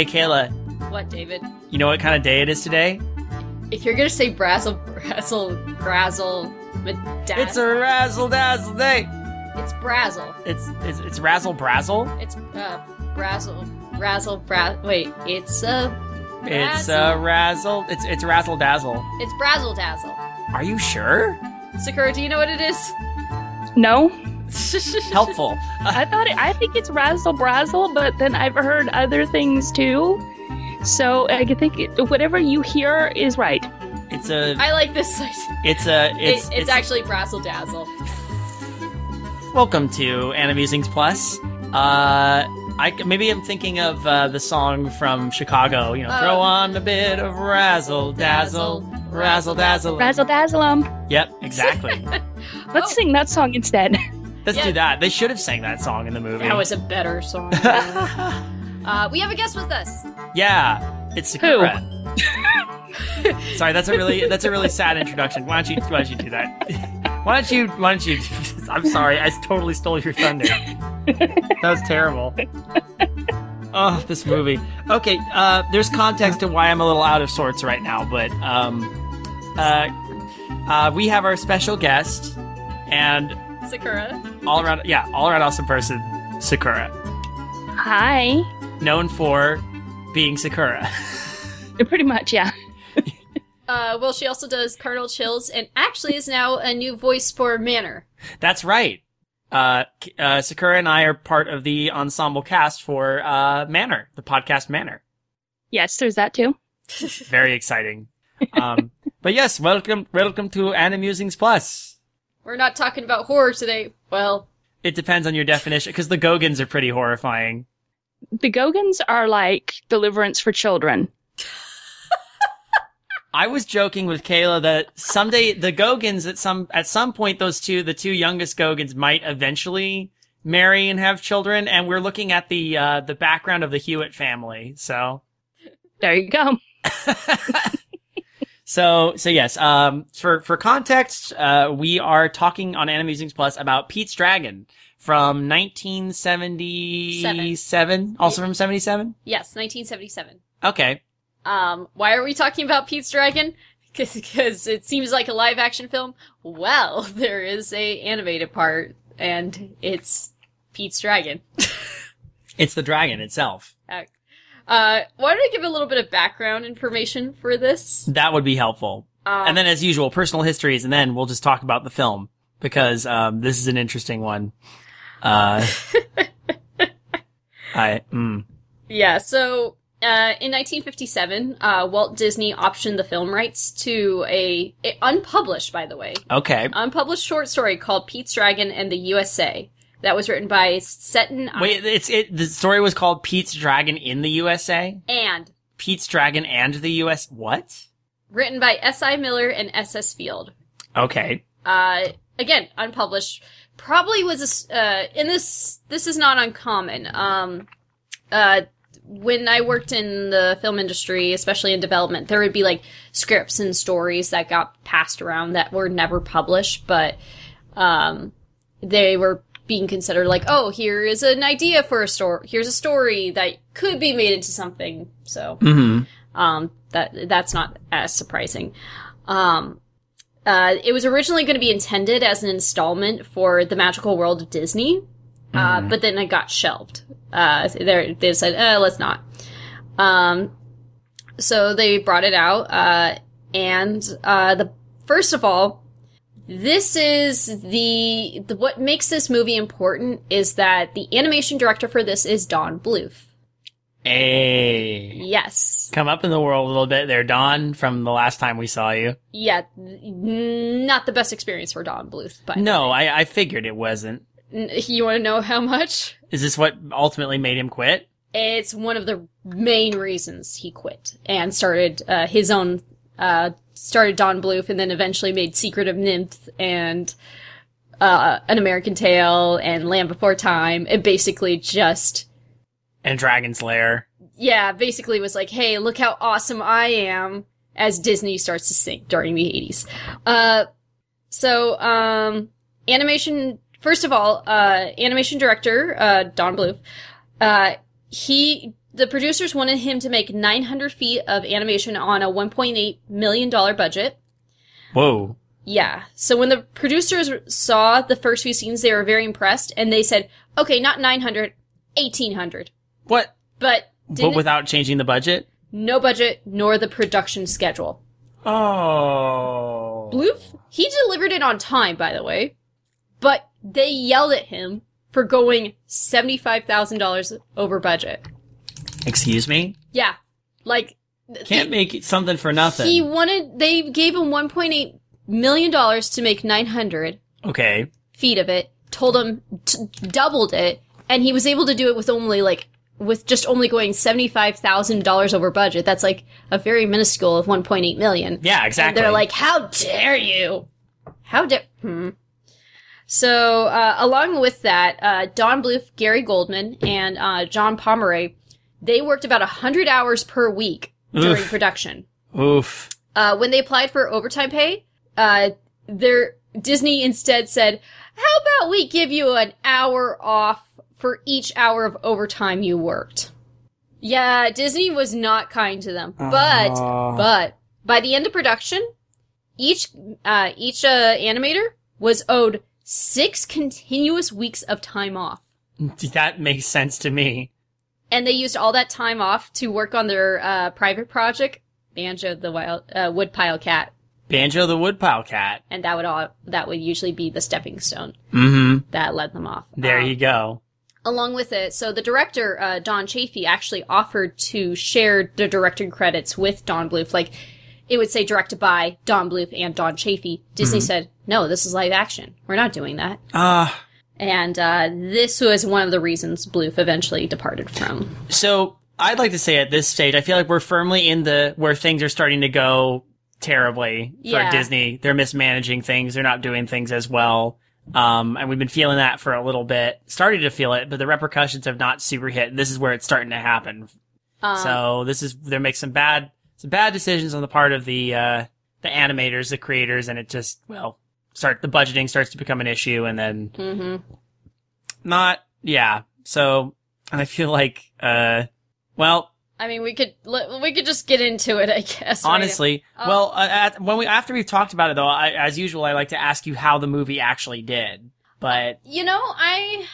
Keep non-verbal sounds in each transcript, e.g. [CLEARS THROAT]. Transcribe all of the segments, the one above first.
Hey, Kayla, What, David? you know what kind of day it is today? If you're gonna say brazzle, brazzle, brazzle, medaz- It's a razzle dazzle day. it's brazzle. It's it's, it's razzle brazzle. It's uh brazzle, razzle, bra. Wait, it's uh, It's a razzle. It's it's razzle dazzle. it's brazzle dazzle. Are you sure? Sakura, do you know what it is? No, [LAUGHS] Helpful. I thought it, I think it's razzle brazzle, but then I've heard other things too. So I think it, whatever you hear is right. It's a I like this. it's a It's, it's it's, actually brazzle dazzle. welcome to Animusings Plus. Uh, I maybe I'm thinking of uh, the song from Chicago. You know, Oh. throw on a bit of razzle dazzle, razzle dazzle. Razzle dazzle. Yep, exactly. [LAUGHS] Let's Oh. sing that song instead. [LAUGHS] Let's Yeah. do that. They should have sang that song in the movie. That was a better song. [LAUGHS] uh, we have a guest with us. yeah, it's Sakura. [LAUGHS] Sorry, that's a really that's a really sad introduction. Why don't you why don't you do that? [LAUGHS] Why don't you why don't you? I'm sorry, I totally stole your thunder. That was terrible. Oh, this movie. Okay, uh, there's context to why I'm a little out of sorts right now, but um, uh, uh, we have our special guest and Sakura. all around yeah all around awesome person, Sakura, Hi. known for being Sakura. [LAUGHS] Pretty much, yeah. [LAUGHS] Uh, well, she also does Cardinal Chills, and actually is now a new voice for Manor. That's right. Uh, uh, Sakura and I are part of the ensemble cast for uh, Manor, the podcast Manor. Yes, there's that too. Very exciting. Um, [LAUGHS] but yes, welcome, welcome to Animusings Plus. We're not talking about horror today. Well, It depends on your definition, because the Gogans are pretty horrifying. The Gogans are like deliverance for children. I was joking with Kayla that someday the Gogans at some at some point those two the two youngest Gogans might eventually marry and have children, and we're looking at the uh, the background of the Hewitt family. So There you go. [LAUGHS] So, so yes, um, for, for context, uh, we are talking on Animusings Plus about Pete's Dragon from 1977, also from 77? yes, 1977. Okay. Um, why are we talking about Pete's Dragon? [LAUGHS] Because it seems like a live action film. Well, [LAUGHS] there is a animated part, and it's Pete's Dragon. [LAUGHS] It's the dragon itself. Uh, why don't I give a little bit of background information for this? That would be helpful. Um, and then as usual, personal histories, and then we'll just talk about the film because, um, this is an interesting one. Uh, [LAUGHS] I, mm, Yeah, so uh, in 1957, uh, Walt Disney optioned the film rights to a, a unpublished, by the way, okay. unpublished short story called Pete's Dragon and the USA. That was written by Seton Wait, it's, it, the story was called Pete's Dragon in the USA? and Pete's Dragon and the US, what? written by S.I. Miller and S.S. Field. Okay. Uh, again, unpublished. Probably was a, uh, in this, this is not uncommon. Um, uh, when I worked in the film industry, especially in development, there would be like scripts and stories that got passed around that were never published, but, um, they were being considered like, oh, here is an idea for a story. Here's a story that could be made into something. So, Mm-hmm. um, that that's not as surprising. Um, uh, it was originally going to be intended as an installment for the Magical World of Disney, uh, but then it got shelved. Uh, they they said, uh, let's not. Um, so they brought it out, uh, and uh, the first of all, this is the, the what makes this movie important is that the animation director for this is Don Bluth. Hey. Yes. Come up in the world a little bit there, Don, from the last time we saw you. yeah, not the best experience for Don Bluth, but No, I, I figured it wasn't. You want to know how much? Is this what ultimately made him quit? It's one of the main reasons he quit and started uh, his own. Uh, started Don Bluth and then eventually made Secret of NIMH and uh, An American Tail and Land Before Time. It basically just And Dragon's Lair. yeah, basically was like, hey, look how awesome I am as Disney starts to sink during the 80s. Uh, so, um, animation, first of all, uh, animation director, uh, Don Bluth, uh, he the producers wanted him to make 900 feet of animation on a 1.8 million dollar budget. Whoa. Yeah. So when the producers saw the first few scenes, they were very impressed, and they said, "Okay, not 900, 1800." What? But But without changing the budget? no budget nor the production schedule. Oh. Bluth, he delivered it on time, by the way, but they yelled at him for going $75,000 over budget. Excuse me? Yeah. Like, Can't make something for nothing. he wanted, they gave him $1.8 million to make 900 okay. feet of it, told him, t- doubled it, and he was able to do it with only like, with just only going $75,000 over budget. That's like a very minuscule of 1.8 million. Yeah, And exactly. they're like, "How dare you? How dare?" Hmm. So, uh, along with that, uh, Don Bluth, Gary Goldman, and uh, John Pomeroy, they worked about hundred hours per week during Oof. production. Oof. Uh, when they applied for overtime pay, uh, their Disney instead said, "How about we give you an hour off for each hour of overtime you worked?" Yeah, Disney was not kind to them, but Aw. but by the end of production, each uh, each uh, animator was owed six continuous weeks of time off, That makes sense to me. And they used all that time off to work on their uh, private project, Banjo the Wild uh, Woodpile Cat, Banjo the Woodpile Cat. and that would all that would usually be the stepping stone Mm-hmm. that led them off. There Um, you go. along with it, so the director, uh, Don Chaffey, actually offered to share the directing credits with Don Bluth. Like, it would say directed by Don Bluth and Don Chaffey. Disney said, no, this is live action. We're not doing that. Ah. And uh, this was one of the reasons Bluth eventually departed from. So I'd like to say at this stage, I feel like we're firmly in the where things are starting to go terribly for Yeah. Disney. They're mismanaging things. They're not doing things as well. Um, and we've been feeling that for a little bit, starting to feel it, but the repercussions have not super hit. And this is where it's starting to happen. Um, so this is they make some bad some bad decisions on the part of the uh, the animators, the creators, and it just well start the budgeting starts to become an issue, and then mhm. not yeah. So and I feel like uh, well I mean, we could we could just get into it, I guess. right? honestly, Oh. well uh, at, when we after we've talked about it though, I, as usual, I like to ask you how the movie actually did, but you know, I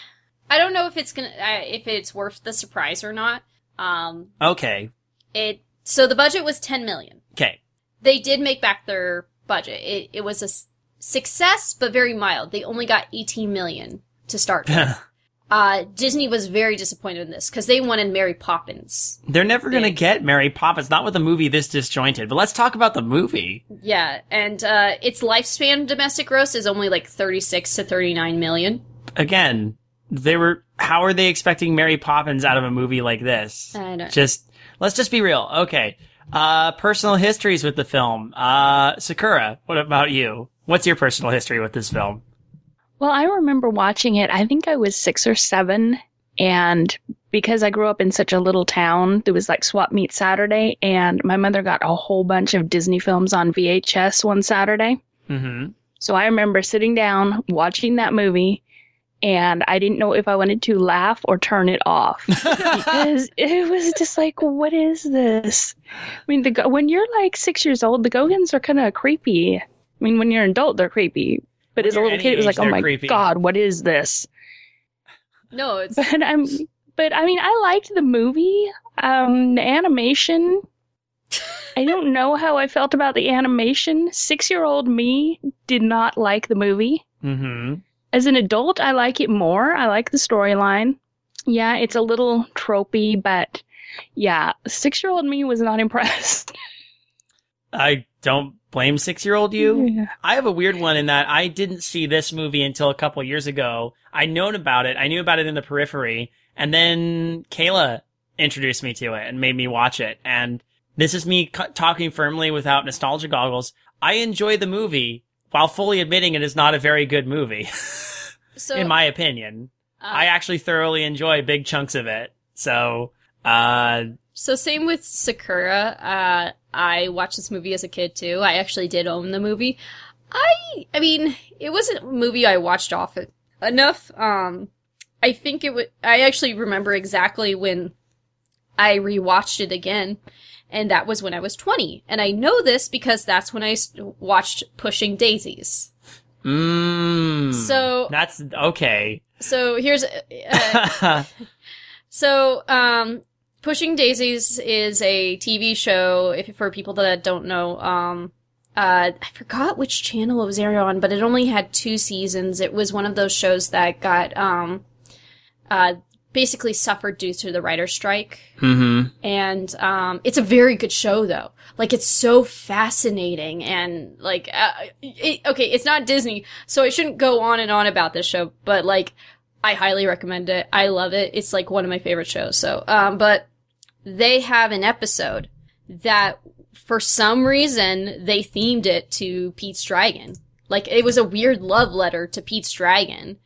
I don't know if it's gonna uh, if it's worth the surprise or not. Um, okay, it so the budget was ten million. okay, they did make back their budget. It, it was success, but very mild. They only got 18 million to start with. [LAUGHS] uh, Disney was very disappointed in this because they wanted Mary Poppins. they're never gonna get Mary Poppins, not with a movie this disjointed. But let's talk about the movie. Yeah, and uh, its lifespan domestic gross is only like 36 to 39 million. again, they were. How are they expecting Mary Poppins out of a movie like this? I don't. Just let's just be real. Okay. Uh, personal histories with the film. Uh, Sakura, what about you? What's your personal history with this film? Well, I remember watching it. I think I was six or seven. And because I grew up in such a little town, there was like Swap Meet Saturday. And my mother got a whole bunch of Disney films on VHS one Saturday. Mm-hmm. So I remember sitting down, watching that movie. And I didn't know if I wanted to laugh or turn it off [LAUGHS] because it was just like, what is this? I mean, the when you're like six years old, the Gogans are kind of creepy. I mean, when you're an adult, they're creepy. But as a little any kid, it was like, oh my creepy. god, what is this? no, it's [LAUGHS] But I'm, but I mean, I liked the movie. Um, the animation. I don't [LAUGHS] know how I felt about the animation. Six year old me did not like the movie. Mm-hmm. As an adult, I like it more. I like the storyline. Yeah, it's a little tropey, but yeah, six year old me was not [LAUGHS] impressed. I don't blame six-year-old you. Yeah. I have a weird one in that I didn't see this movie until a couple years ago. I'd known about it. I knew about it in the periphery, and then Kayla introduced me to it and made me watch it. And this is me cu- talking firmly without nostalgia goggles. I enjoy the movie while fully admitting it is not a very good movie, [LAUGHS] so. in my opinion. uh, I actually thoroughly enjoy big chunks of it. So, uh, So same with Sakura. Uh, I watched this movie as a kid too. I actually did own the movie. I, I mean, it wasn't a movie I watched off it enough. Um, I think it would. I actually remember exactly when I rewatched it again, and that was when I was 20. And I know this because that's when I watched Pushing Daisies. Mmm. So- that's okay. So here's uh, [LAUGHS] So, um, Pushing Daisies is a TV show. If for people that don't know, um, uh, I forgot which channel it was aired on, but it only had two seasons. It was one of those shows that got um, uh, basically suffered due to the writer's strike. mm-hmm. And um, it's a very good show, though. Like it's so fascinating and like, uh, it, okay, it's not Disney, so I shouldn't go on and on about this show. But like, I highly recommend it. I love it. It's like one of my favorite shows. So, um, but they have an episode that for some reason they themed it to Pete's Dragon. Like it was a weird love letter to Pete's Dragon.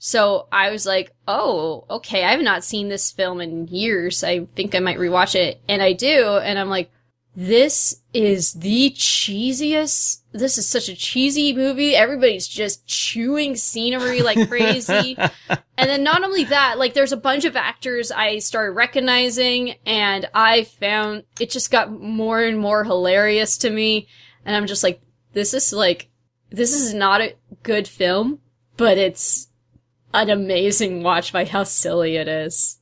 So I was like, oh, okay, I have not seen this film in years. I think I might rewatch it. And I do. And I'm like, this is the cheesiest. This is such a cheesy movie. Everybody's just chewing scenery like crazy. [LAUGHS] and then not only that, like there's a bunch of actors I started recognizing and I found it just got more and more hilarious to me. And I'm just like, this is like, this is not a good film, but it's an amazing watch by how silly it is.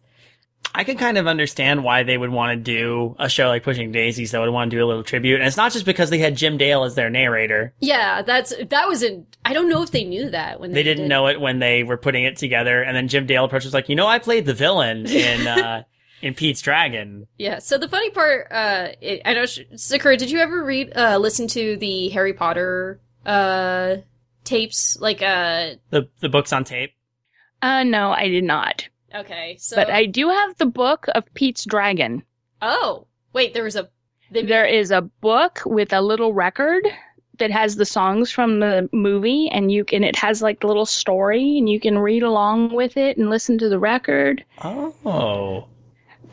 I can kind of understand why they would want to do a show like Pushing Daisies that would want to do a little tribute. And it's not just because they had Jim Dale as their narrator. Yeah, that's that was in. I don't know if they knew that when they, They didn't did. know it when they were putting it together. And then Jim Dale approached was like, you know, I played the villain in, [LAUGHS] uh, in Pete's Dragon. Yeah. So the funny part, uh, it, I know, Sakura, did you ever read, uh, listen to the Harry Potter, uh, tapes? Like, uh, The, the books on tape. Uh, no, I did not. Okay, so. But I do have the book of Pete's Dragon. Oh, wait, there was a. They There is a book with a little record that has the songs from the movie, and you can. It has like the little story, and you can read along with it and listen to the record. Oh.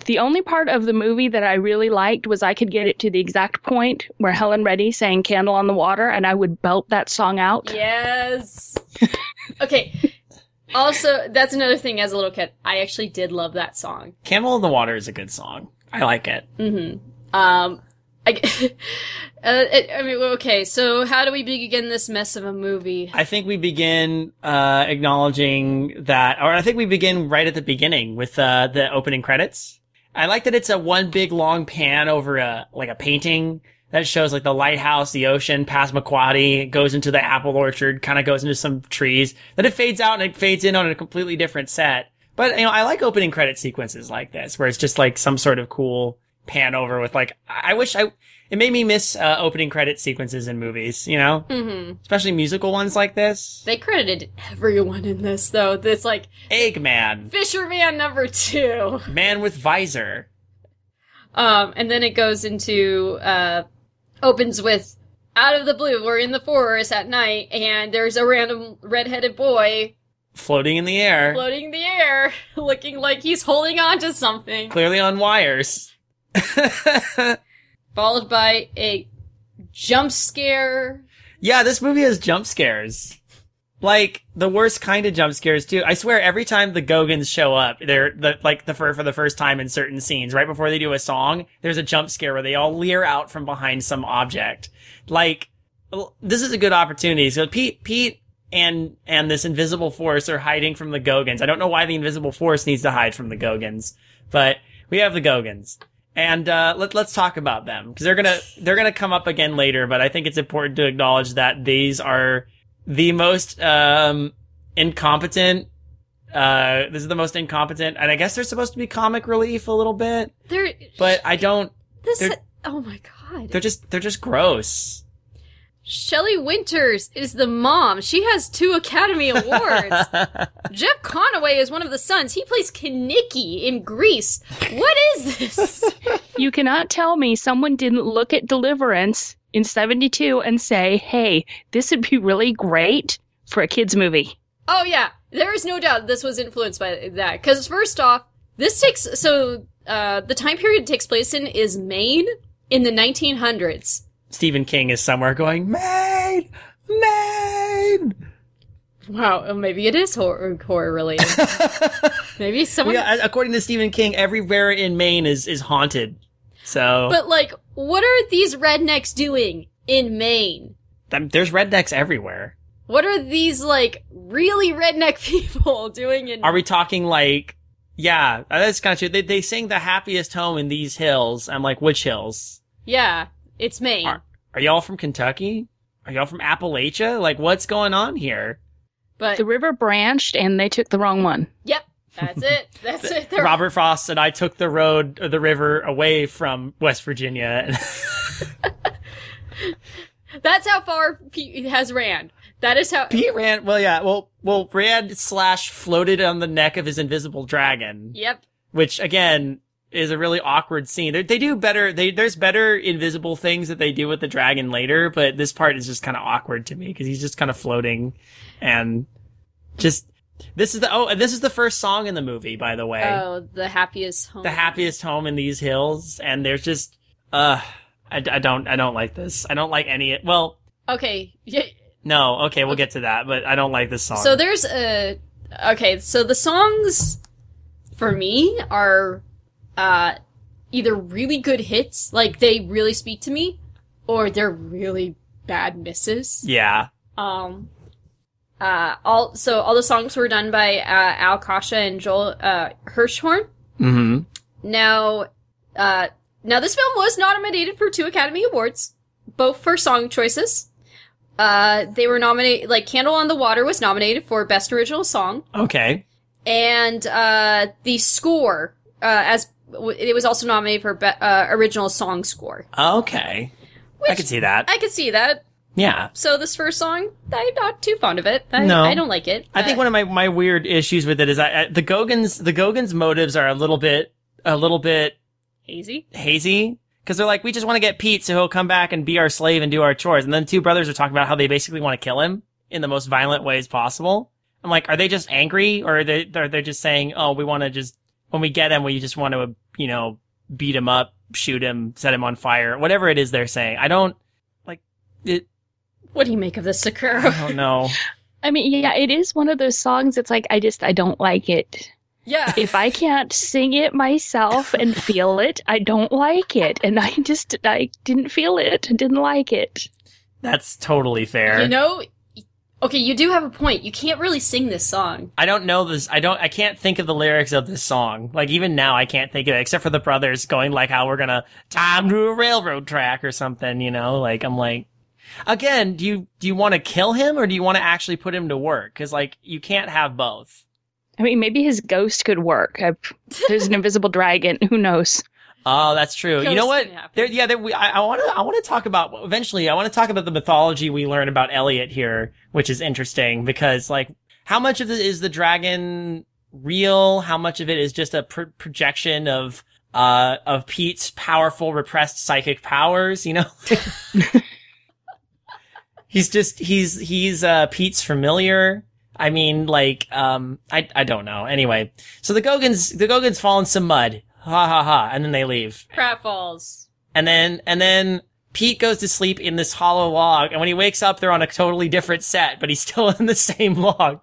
The only part of the movie that I really liked was I could get it to the exact point where Helen Reddy sang "Candle on the Water," and I would belt that song out. Yes. [LAUGHS] okay. Also, that's another thing as a little kid. I actually did love that song. Candle on the Water is a good song. I like it. Mm-hmm. Um, I, [LAUGHS] uh, it, I mean, okay, so how do we begin this mess of a movie? I think we begin uh, acknowledging that, or I think we begin right at the beginning with uh, the opening credits. I like that it's a one big long pan over a like a painting that shows like the lighthouse, the ocean, Passamaquoddy, goes into the apple orchard, kind of goes into some trees. Then it fades out and it fades in on a completely different set. But you know, I like opening credit sequences like this, where it's just like some sort of cool pan over with like. I wish I. It made me miss uh, opening credit sequences in movies. You know Mm-hmm. especially musical ones like this. They credited everyone in this, though. It's like Eggman, Fisherman number two. Man with Visor. Um, and then it goes into, uh, opens with, out of the blue, we're in the forest at night, and there's a random redheaded boy Floating in the air, floating in the air, [LAUGHS] looking like he's holding on to something, clearly on wires. [LAUGHS] followed by a jump scare. yeah, this movie has jump scares. Like the worst kind of jump scares too. I swear, every time the Gogans show up, they're the like the for for the first time in certain scenes, right before they do a song, there's a jump scare where they all leer out from behind some object. Like this is a good opportunity. So Pete, Pete, and and this invisible force are hiding from the Gogans. I don't know why the invisible force needs to hide from the Gogans, but we have the Gogans. And uh, let, let's talk about them because they're gonna they're gonna come up again later. But I think it's important to acknowledge that these are the most um, incompetent. Uh, this is the most incompetent, and I guess they're supposed to be comic relief a little bit, There, but I don't. this, they're- oh my god. They're just they're just gross. Shelley Winters is the mom. She has two Academy Awards. [LAUGHS] Jeff Conaway is one of the sons. He plays Kenickie in Grease. What is this? You cannot tell me someone didn't look at Deliverance in 72 and say, hey, this would be really great for a kid's movie. oh yeah, there is no doubt this was influenced by that. Because first off, this takes so uh, the time period it takes place in is Maine in the 1900s. Stephen King is somewhere going, Maine, Maine. Wow, maybe it is horror, horror related. [LAUGHS] maybe someone. yeah, according to Stephen King, everywhere in Maine is is haunted. So, But like, what are these rednecks doing in Maine? there's rednecks everywhere. What are these like really redneck [LAUGHS] people doing in? Are we talking like? Yeah, uh, that's kind of true. They they sing the happiest home in these hills. I'm like, which hills? yeah, it's Maine. Are- Are y'all from Kentucky? Are y'all from Appalachia? Like, what's going on here? But The river branched and they took the wrong one. yep, that's it. [LAUGHS] That's it. They're- Robert Frost and I took the road, or the river, away from West Virginia. [LAUGHS] That's how far Pete has ran. That is how. Pete ran. Well, yeah. Well, well, ran slash floated on the neck of his invisible dragon, Yep. which again is a really awkward scene. They, they do better. They there's better invisible things that they do with the dragon later, but this part is just kind of awkward to me because he's just kind of floating, and just this is the oh, and this is the first song in the movie, by the way. Oh, the happiest home. the happiest home in these hills, and there's just uh, I, I don't I don't like this. I don't like any. Well, Okay. Yeah. no, okay, we'll get to that, but I don't like this song. So there's a. Okay, so the songs for me are uh either really good hits, like they really speak to me, or they're really bad misses. yeah, Um uh all so all the songs were done by uh Al Kasha and Joel uh Hirschhorn. mm-hmm. Now uh now this film was nominated for two Academy Awards, both for song choices. Uh they were nominated like Candle on the Water was nominated for best original song okay. and uh the score uh as w- it was also nominated for be- uh, original song score. Okay. I Which- can see that. I could see that. Yeah. So this first song, I'm not too fond of it. I, No. I don't like it. I think one of my, my weird issues with it is I, I, the Gogans the Gogans motives are a little bit a little bit hazy. hazy because they're like we just want to get Pete so he'll come back and be our slave and do our chores and then two brothers are talking about how they basically want to kill him in the most violent ways possible. I'm like, are they just angry or are they are they just saying, oh, we want to just when we get him, we just want to you know beat him up, shoot him, set him on fire, whatever it is they're saying. I don't like it. What do you make of this, Sakura? I don't know. I mean, yeah, it is one of those songs. It's like I just I don't like it. yeah. If I can't sing it myself and feel it, I don't like it, and I just I didn't feel it, didn't like it. That's totally fair. You know, okay, you do have a point. You can't really sing this song. I don't know this. I don't. I can't think of the lyrics of this song. Like even now, I can't think of it except for the brothers going like how we're gonna time to a railroad track or something. You know, like I'm like, again, do you do you want to kill him or do you want to actually put him to work? Because like you can't have both. I mean, maybe his ghost could work. I, there's an invisible dragon. Who knows? Oh, that's true. you know what? can. There, yeah, there, we, I want to. I want to talk about eventually. I want to talk about the mythology we learn about Elliot here, which is interesting because, like, how much of it is the dragon real? How much of it is just a pr- projection of uh of Pete's powerful repressed psychic powers? You know, [LAUGHS] [LAUGHS] he's just he's he's uh Pete's familiar. I mean, like, um, I I don't know. Anyway, so the Gogans the Gogans fall in some mud. Ha ha ha, and then they leave. Pratfalls. And then, and then Pete goes to sleep in this hollow log. And when he wakes up, they're on a totally different set, but he's [LAUGHS] still in the same log.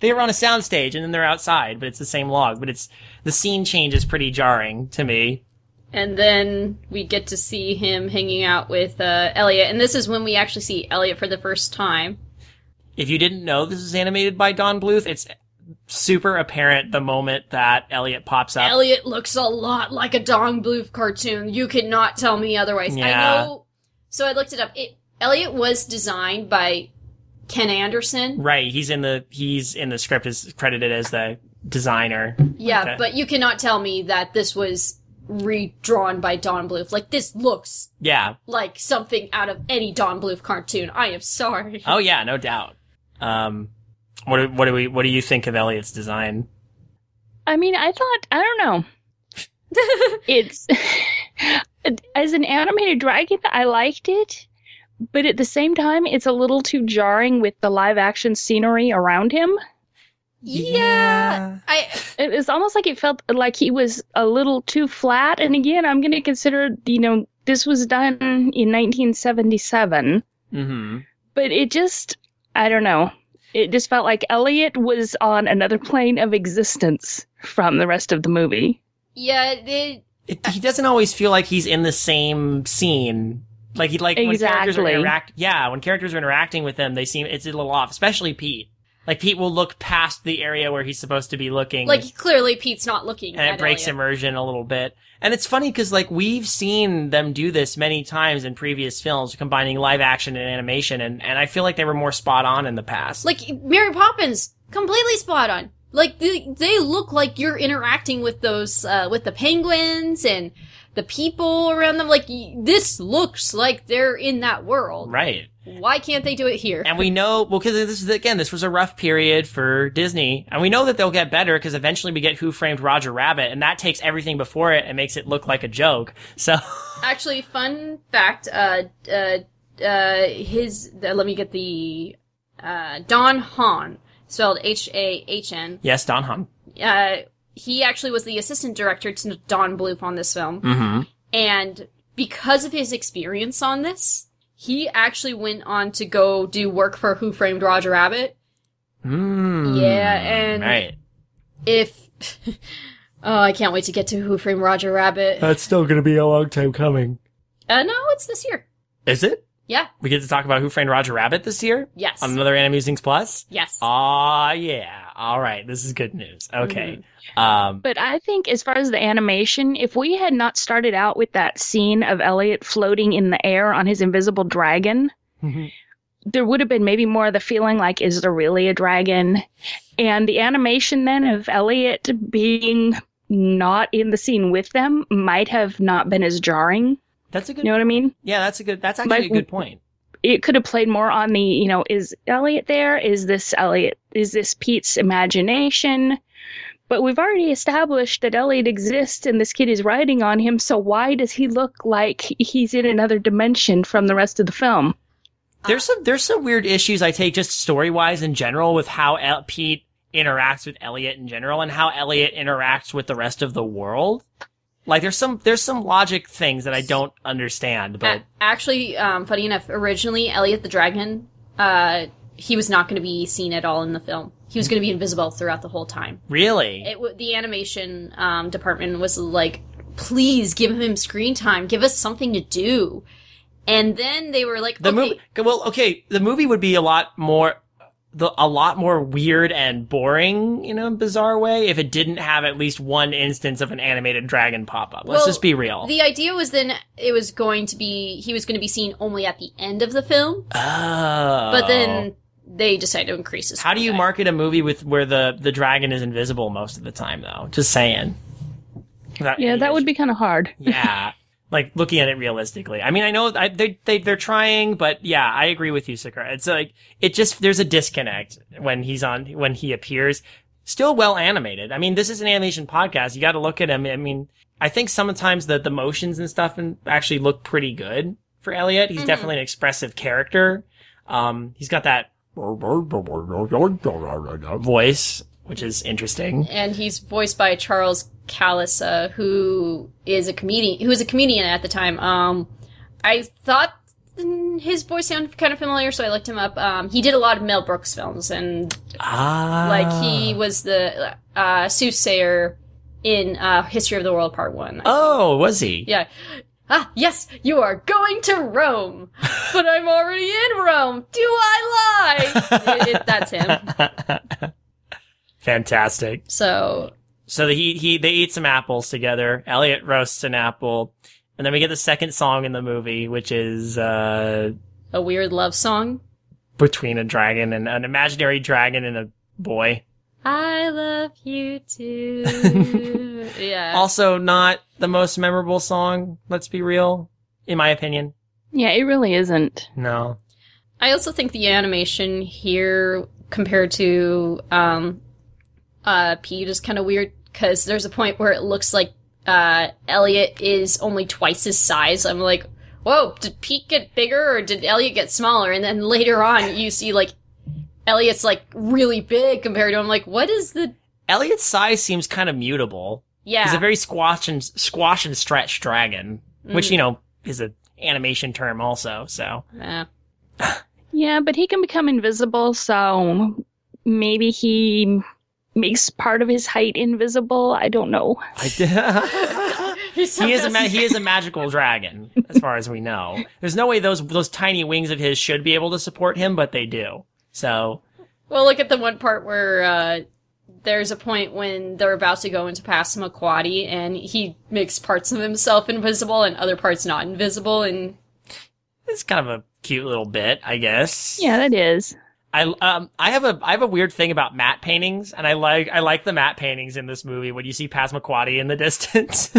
They were on a soundstage and then they're outside, but it's the same log. But it's, the scene change is pretty jarring to me. And then we get to see him hanging out with uh, Elliot. And this is when we actually see Elliot for the first time. If you didn't know this is animated by Don Bluth, it's super apparent the moment that Elliot pops up. Elliot looks a lot like a Don Bluth cartoon. You cannot tell me otherwise. I know. So I looked it up. It Elliot was designed by Ken Anderson. right. He's in the, he's in the script is credited as the designer. Yeah, Okay. but you cannot tell me that this was redrawn by Don Bluth. Like this looks Yeah. like something out of any Don Bluth cartoon. I am sorry. Oh yeah, no doubt. Um, what do, what do we, what do you think of Elliot's design? I mean, I thought I don't know. [LAUGHS] It's as an animated dragon, I liked it, but at the same time, it's a little too jarring with the live action scenery around him. Yeah. I It was almost like it felt like he was a little too flat. And again, I'm going to consider, you know, this was done in 1977, Mm-hmm. but it just, I don't know. It just felt like Elliot was on another plane of existence from the rest of the movie. Yeah, it, It, he doesn't always feel like he's in the same scene. Like he like when characters are Exactly. interact. Yeah, when characters are interacting with him, they seem it's a little off. Especially Pete. Like Pete will look past the area where he's supposed to be looking. like clearly Pete's not looking. and at it breaks Elliot. immersion a little bit. And it's funny because like we've seen them do this many times in previous films, combining live action and animation, and, and I feel like they were more spot on in the past. Like Mary Poppins, completely spot on. Like they, they look like you're interacting with those uh, with the penguins and the people around them. Like this looks like they're in that world. right. Why can't they do it here? And we know, well, because this is, again, this was a rough period for Disney. And we know that they'll get better because eventually we get Who Framed Roger Rabbit, and that takes everything before it and makes it look like a joke. So, [LAUGHS] Actually, fun fact. Uh, uh, uh, his. Uh, let me get the. Uh, Don Hahn, spelled H A H N. yes, Don Hahn. Uh, he actually was the assistant director to Don Bluth on this film. Mm-hmm. And because of his experience on this, he actually went on to go do work for Who Framed Roger Rabbit. Mm, Yeah, and- Right. If. [LAUGHS] oh, I can't wait to get to Who Framed Roger Rabbit. That's still going to be a long time coming. Uh, no, it's this year. Is it? Yeah. We get to talk about Who Framed Roger Rabbit this year? Yes. On another Animusings Plus? yes. Aw, yeah. All right. This is good news. Okay. Um, But I think, as far as the animation, if we had not started out with that scene of Elliot floating in the air on his invisible dragon, there would have been maybe more of the feeling like, is there really a dragon? And the animation then of Elliot being not in the scene with them might have not been as jarring. that's a good. You know what I mean? yeah, that's a good. That's actually a good point. It could have played more on the, you know, is Elliot there? Is this Elliot? Is this Pete's imagination? But we've already established that Elliot exists and this kid is riding on him, so why does he look like he's in another dimension from the rest of the film? There's some there's some weird issues I take just story wise in general with how El- Pete interacts with Elliot in general and how Elliot interacts with the rest of the world. Like there's some there's some logic things that I don't understand, but actually, um, funny enough, originally Elliot the Dragon, uh, he was not going to be seen at all in the film. He was going to be invisible throughout the whole time. really, It w- the animation um, department was like, please give him screen time, give us something to do. And then they were like, the okay, movie well okay the movie would be a lot more the, a lot more weird and boring in a bizarre way if it didn't have at least one instance of an animated dragon pop up. Let's Well, just be real. The idea was then it was going to be he was going to be seen only at the end of the film, oh. but then they decided to increase his. How do you time. market a movie with where the the dragon is invisible most of the time though? Just saying. Without Yeah, that would be kind of hard. yeah. [LAUGHS] Like looking at it realistically. I mean, I know I, they they they're trying, but yeah, I agree with you, Sakura. It's like it just there's a disconnect when he's on when he appears. Still well animated. I mean, this is an animation podcast. You got to look at him. I mean, I think sometimes the the motions and stuff and actually look pretty good for Elliot. He's definitely an expressive character. Um, he's got that [LAUGHS] voice, which is interesting. and he's voiced by Charles Callas, uh, who is a comedian. Who was a comedian at the time. Um, I thought his voice sounded kind of familiar, so I looked him up. Um, he did a lot of Mel Brooks films, and Ah, like he was the uh, soothsayer in uh, History of the World Part One. Oh, was he? Yeah. Ah, yes, you are going to Rome, [LAUGHS] but I'm already in Rome. Do I lie? [LAUGHS] It- it- that's him. [LAUGHS] Fantastic. So So he he they eat some apples together. Elliot roasts an apple, and then we get the second song in the movie, which is uh a weird love song. between a dragon and an imaginary dragon and a boy. I love you too. [LAUGHS] yeah. Also, not the most memorable song. Let's be real, in my opinion. Yeah, it really isn't. No. I also think the animation here compared to um uh Pete is kind of weird because there's a point where it looks like uh Elliot is only twice his size. I'm like, whoa, did Pete get bigger or did Elliot get smaller? And then later on you see like Elliot's like really big compared to him. Like, what is the Elliot's size seems kind of mutable. yeah? He's a very squash and squash and stretch dragon, which you know is an animation term also. So Yeah. [SIGHS] Yeah, but he can become invisible, so maybe he makes part of his height invisible. I don't know. I [LAUGHS] he is a ma- he is a magical dragon, as far as we know. There's no way those those tiny wings of his should be able to support him, but they do. So Well, look at the one part where uh, there's a point when they're about to go into Passamaquoddy, and he makes parts of himself invisible and other parts not invisible, and it's kind of a cute little bit, I guess. Yeah, that is. I um I have a I have a weird thing about matte paintings, and I like I like the matte paintings in this movie when you see Passamaquoddy in the [LAUGHS] distance.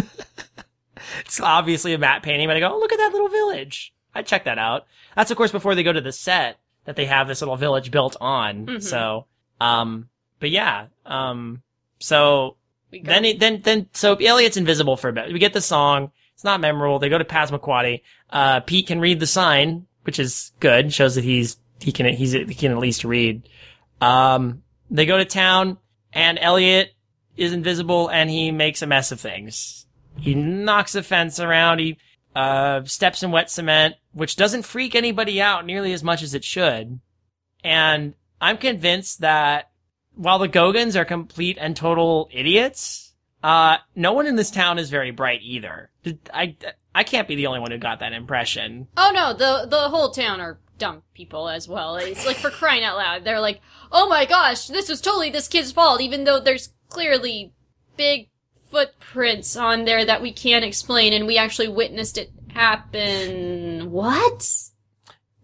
it's obviously a matte painting, but I go, oh, look at that little village. I check that out. That's of course before they go to the set that they have this little village built on. Mhm. So, um, but yeah, um, so then he, then then so Elliot's invisible for a bit. We get the song. It's not memorable. They go to Passamaquoddy. Uh, Pete can read the sign, which is good. Shows that he's he can he's he can at least read. Um, they go to town, and Elliot is invisible, and he makes a mess of things. He knocks a fence around. He uh, steps in wet cement, which doesn't freak anybody out nearly as much as it should. And I'm convinced that while the Gogans are complete and total idiots, uh, no one in this town is very bright either. I, I can't be the only one who got that impression. Oh no, the the whole town are dumb people as well. It's like for crying out loud. They're like, "Oh my gosh, this was totally this kid's fault," even though there's clearly big footprints on there that we can't explain, and we actually witnessed it happen. What?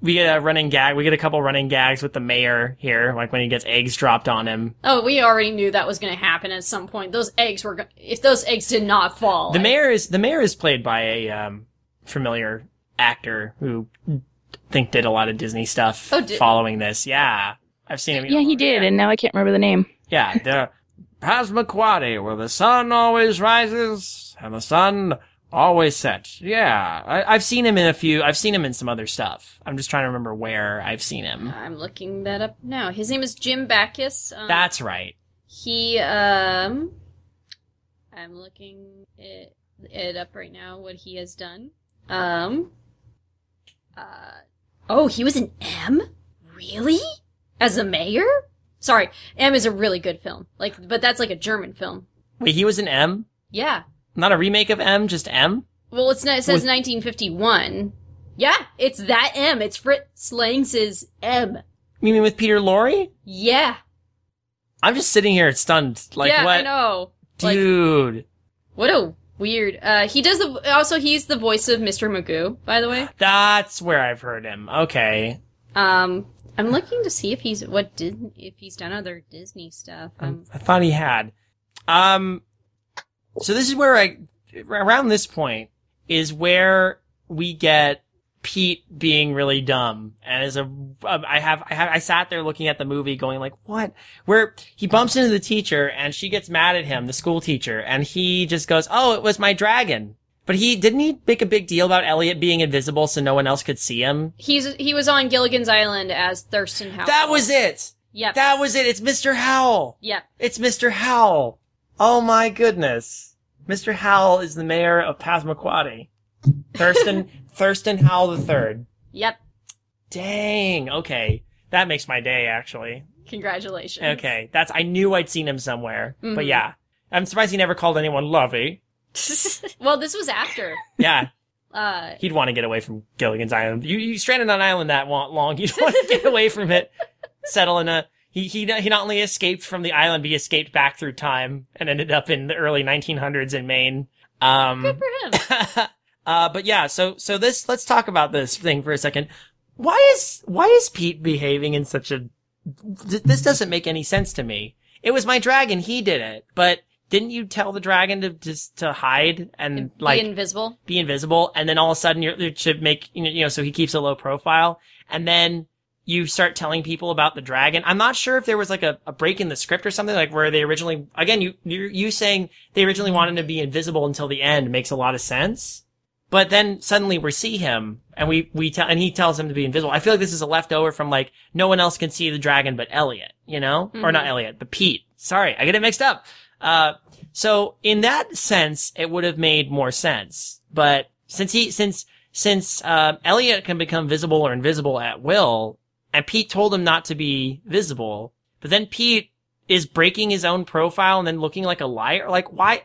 We get a running gag. We get a couple running gags with the mayor here, like when he gets eggs dropped on him. Oh, we already knew that was going to happen at some point. Those eggs were. Go- if those eggs did not fall, The I- mayor is the mayor is played by a um, familiar actor who think did a lot of Disney stuff Oh, did- following this. Yeah, I've seen him. Yeah, he did, and now I can't remember the name. Yeah, [LAUGHS] the Passamaquoddy, where the sun always rises and the sun always sets. Yeah, I, I've seen him in a few. I've seen him in some other stuff. I'm just trying to remember where I've seen him. I'm looking that up now. His name is Jim Backus. Um, That's right. He, um, I'm looking it, it up right now, what he has done. Um, uh, oh, he was an M? Really? As the mayor? Sorry, M is a really good film. Like, but that's like a German film. Wait, he was an M, Yeah. not a remake of M, just M. Well, it's not, it says With- 1951. Yeah, it's that M. It's Fritz Langs's M. You mean with Peter Lorre? Yeah. I'm just sitting here stunned. Like yeah, what, I know. Like, dude? What a weird. Uh, he does the also he's the voice of Mr. Magoo, by the way. That's where I've heard him. Okay. Um, I'm looking to see if he's what did if he's done other Disney stuff. Um, I thought he had. Um, so this is where I, around this point is where we get Pete being really dumb. And as a, um, have, I have, I sat there looking at the movie going like, what? Where he bumps into the teacher and she gets mad at him, the school teacher, and he just goes, oh, it was my dragon. But he, didn't he make a big deal about Elliot being invisible so no one else could see him? he's he was on Gilligan's Island as Thurston Howell. That was it! yep. That was it! It's Mr. Howell! yep. It's Mr. Howell. Oh my goodness. Mr. Howell is the mayor of Passamaquoddy. Thurston, [LAUGHS] Thurston Howell III. Yep. Dang. Okay. That makes my day, actually. Congratulations. Okay. That's, I knew I'd seen him somewhere. But Mhm. yeah. I'm surprised he never called anyone Lovey. [LAUGHS] well, this was after. Yeah. [LAUGHS] Uh, He'd want to get away from Gilligan's Island. You, you stranded on an island that long. You'd want to get [LAUGHS] away from it. Settle in a, he, he, he not only escaped from the island, but he escaped back through time and ended up in the early 1900s in Maine. Um, good for him. Uh, but yeah, so, so this, let's talk about this thing for a second. Why is, why is Pete behaving in such a, th- this doesn't make any sense to me. It was my dragon, he did it, but didn't you tell the dragon to just, to hide and like, Be invisible. be invisible, and then all of a sudden you're to make you know, you know so he keeps a low profile, and then you start telling people about the dragon. I'm not sure if there was like a, a break in the script or something like where they originally again you you you saying they originally wanted to be invisible until the end makes a lot of sense, but then suddenly we see him and we we tell and he tells him to be invisible. I feel like this is a leftover from like no one else can see the dragon but Elliot, you know, or not Mhm. Elliot, but Pete. Sorry, I get it mixed up. Uh, so in that sense, it would have made more sense. But since he, since, since, uh, Elliot can become visible or invisible at will, and Pete told him not to be visible. But then Pete is breaking his own profile and then looking like a liar. Like, why?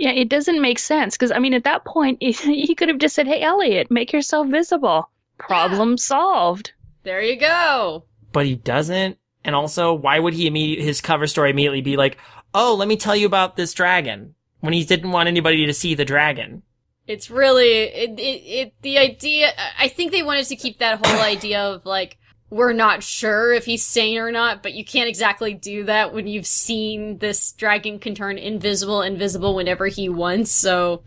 Yeah, it doesn't make sense because I mean, at that point, [LAUGHS] he could have just said, "Hey, Elliot, make yourself visible." Problem solved. There you go. But he doesn't. And also, why would he immediately his cover story immediately be like, "Oh, let me tell you about this dragon," when he didn't want anybody to see the dragon? It's really it, it, it the idea. I think they wanted to keep that whole idea of like we're not sure if he's sane or not, but you can't exactly do that when you've seen this dragon can turn invisible, invisible whenever he wants. So,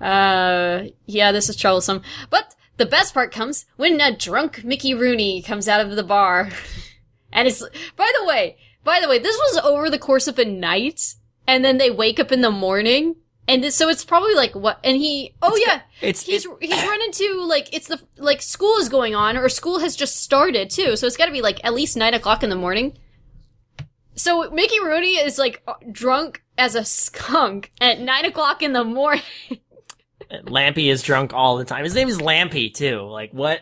uh, yeah, this is troublesome. But the best part comes when a drunk Mickey Rooney comes out of the bar. [LAUGHS] and it's, by the way, by the way, this was over the course of a night, and then they wake up in the morning, and this, so it's probably like what, and he, oh It's yeah, It's he's it- he's run into like it's the like school is going on or school has just started too, so it's got to be like at least nine o'clock in the morning. So Mickey Rooney is like uh, drunk as a skunk at nine o'clock in the morning. [LAUGHS] Lampie is drunk all the time. His name is Lampie too. Like what?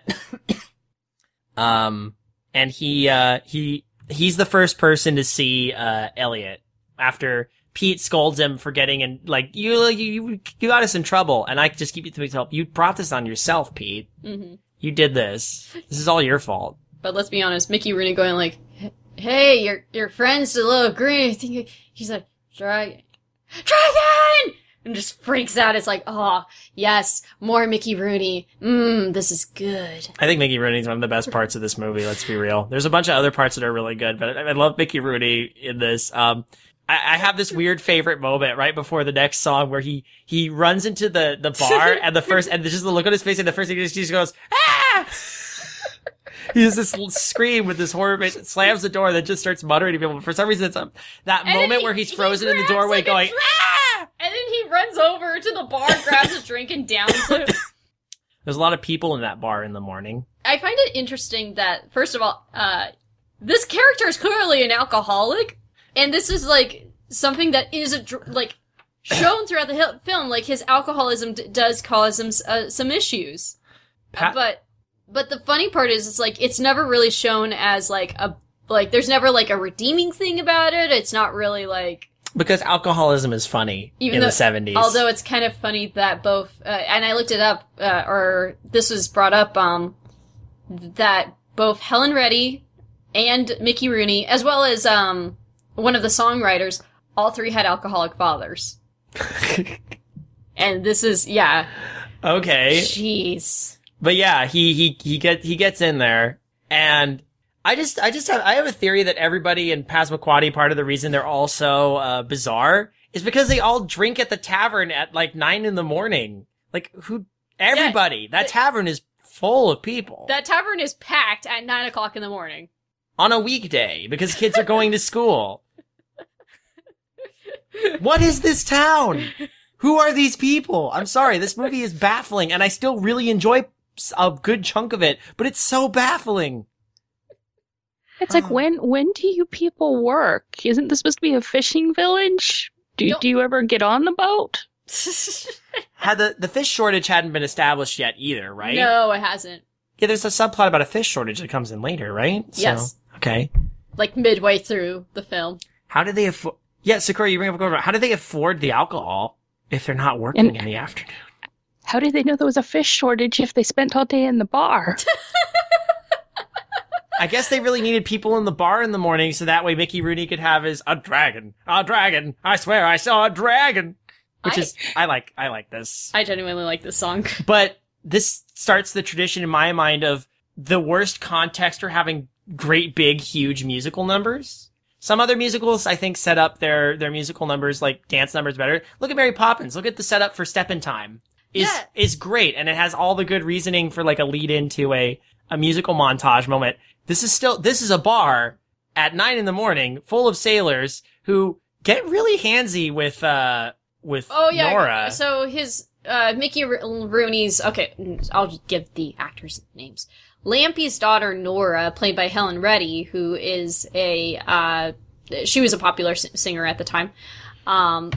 [COUGHS] um, and he uh he he's the first person to see uh Elliot after Pete scolds him for getting in like you you you got us in trouble, and I just keep it to myself. You brought this on yourself, Pete. hmm You did this. This is all your fault. But let's be honest, Mickey Rooney going like, "Hey, your your friend's a little green." I think he's like dragon, dragon, and just freaks out. It's like, oh yes, more Mickey Rooney. Mmm, this is good. I think Mickey Rooney's one of the best parts of this movie. Let's be real. There's a bunch of other parts that are really good, but I, I love Mickey Rooney in this. Um, I, I have this weird favorite moment right before the next song where he he runs into the the [LAUGHS] bar and the first and just the look on his face and the first thing he just, he just goes ah. He has this scream with this horror face, slams the door, and then just starts muttering to people. For some reason, it's um, that And moment he- where he's he frozen in the doorway like, going, ah! And then he runs over to the bar, grabs a drink, and downs it. [LAUGHS] There's a lot of people in that bar in the morning. I find it interesting that, first of all, uh, this character is clearly an alcoholic, and this is like something that is a, dr- like shown throughout the film. Like his alcoholism d- does cause him s- uh, some issues, Pat- but but the funny part is, it's like it's never really shown as like a like there's never like a redeeming thing about it. It's not really like because alcoholism is funny Even in though- the 70s. Although it's kind of funny that both, uh, and I looked it up, uh, or this was brought up, um, that both Helen Reddy and Mickey Rooney, as well as um, one of the songwriters, all three had alcoholic fathers. [LAUGHS] and this is, yeah, okay. jeez. But yeah, he he he get he gets in there, and I just I just have I have a theory that everybody in Passamaquoddy part of the reason they're all so uh, bizarre is because they all drink at the tavern at like nine in the morning. Like who? Everybody. that the- tavern is full of people That tavern is packed at nine o'clock in the morning. on a weekday because kids are going to school. What is this town? Who are these people? I'm sorry, this movie is baffling, and I still really enjoy a good chunk of it, but it's so baffling. It's like when when do you people work? Isn't this supposed to be a fishing village? Do Don't- do you ever get on the boat? [LAUGHS] Had the the fish shortage hadn't been established yet either, right? No, it hasn't. Yeah, there's a subplot about a fish shortage that comes in later, right? So, Yes. Okay. Like midway through the film. How do they afford? Yeah, Sakura, you bring up a good point. How do they afford the alcohol if they're not working And- in the afternoon? How did they know there was a fish shortage if they spent all day in the bar? [LAUGHS] I guess they really needed people in the bar in the morning, so that way Mickey Rooney could have his a dragon, a dragon. I swear, I saw a dragon. Which I- is I like I like this. I genuinely like this song. [LAUGHS] But this starts the tradition in my mind of the worst context for having great big huge musical numbers. Some other musicals I think set up their their musical numbers like dance numbers better. Look at Mary Poppins. Look at the setup for Step in Time. Is Yeah. is great and it has all the good reasoning for like a lead into a a musical montage moment. This is still this is a bar at nine in the morning full of sailors who get really handsy with uh with Oh yeah. Nora. So his uh, Mickey Rooney's okay. I'll just give the actors' names. Lampie's daughter Nora, played by Helen Reddy, who is a uh, she was a popular singer at the time. Um,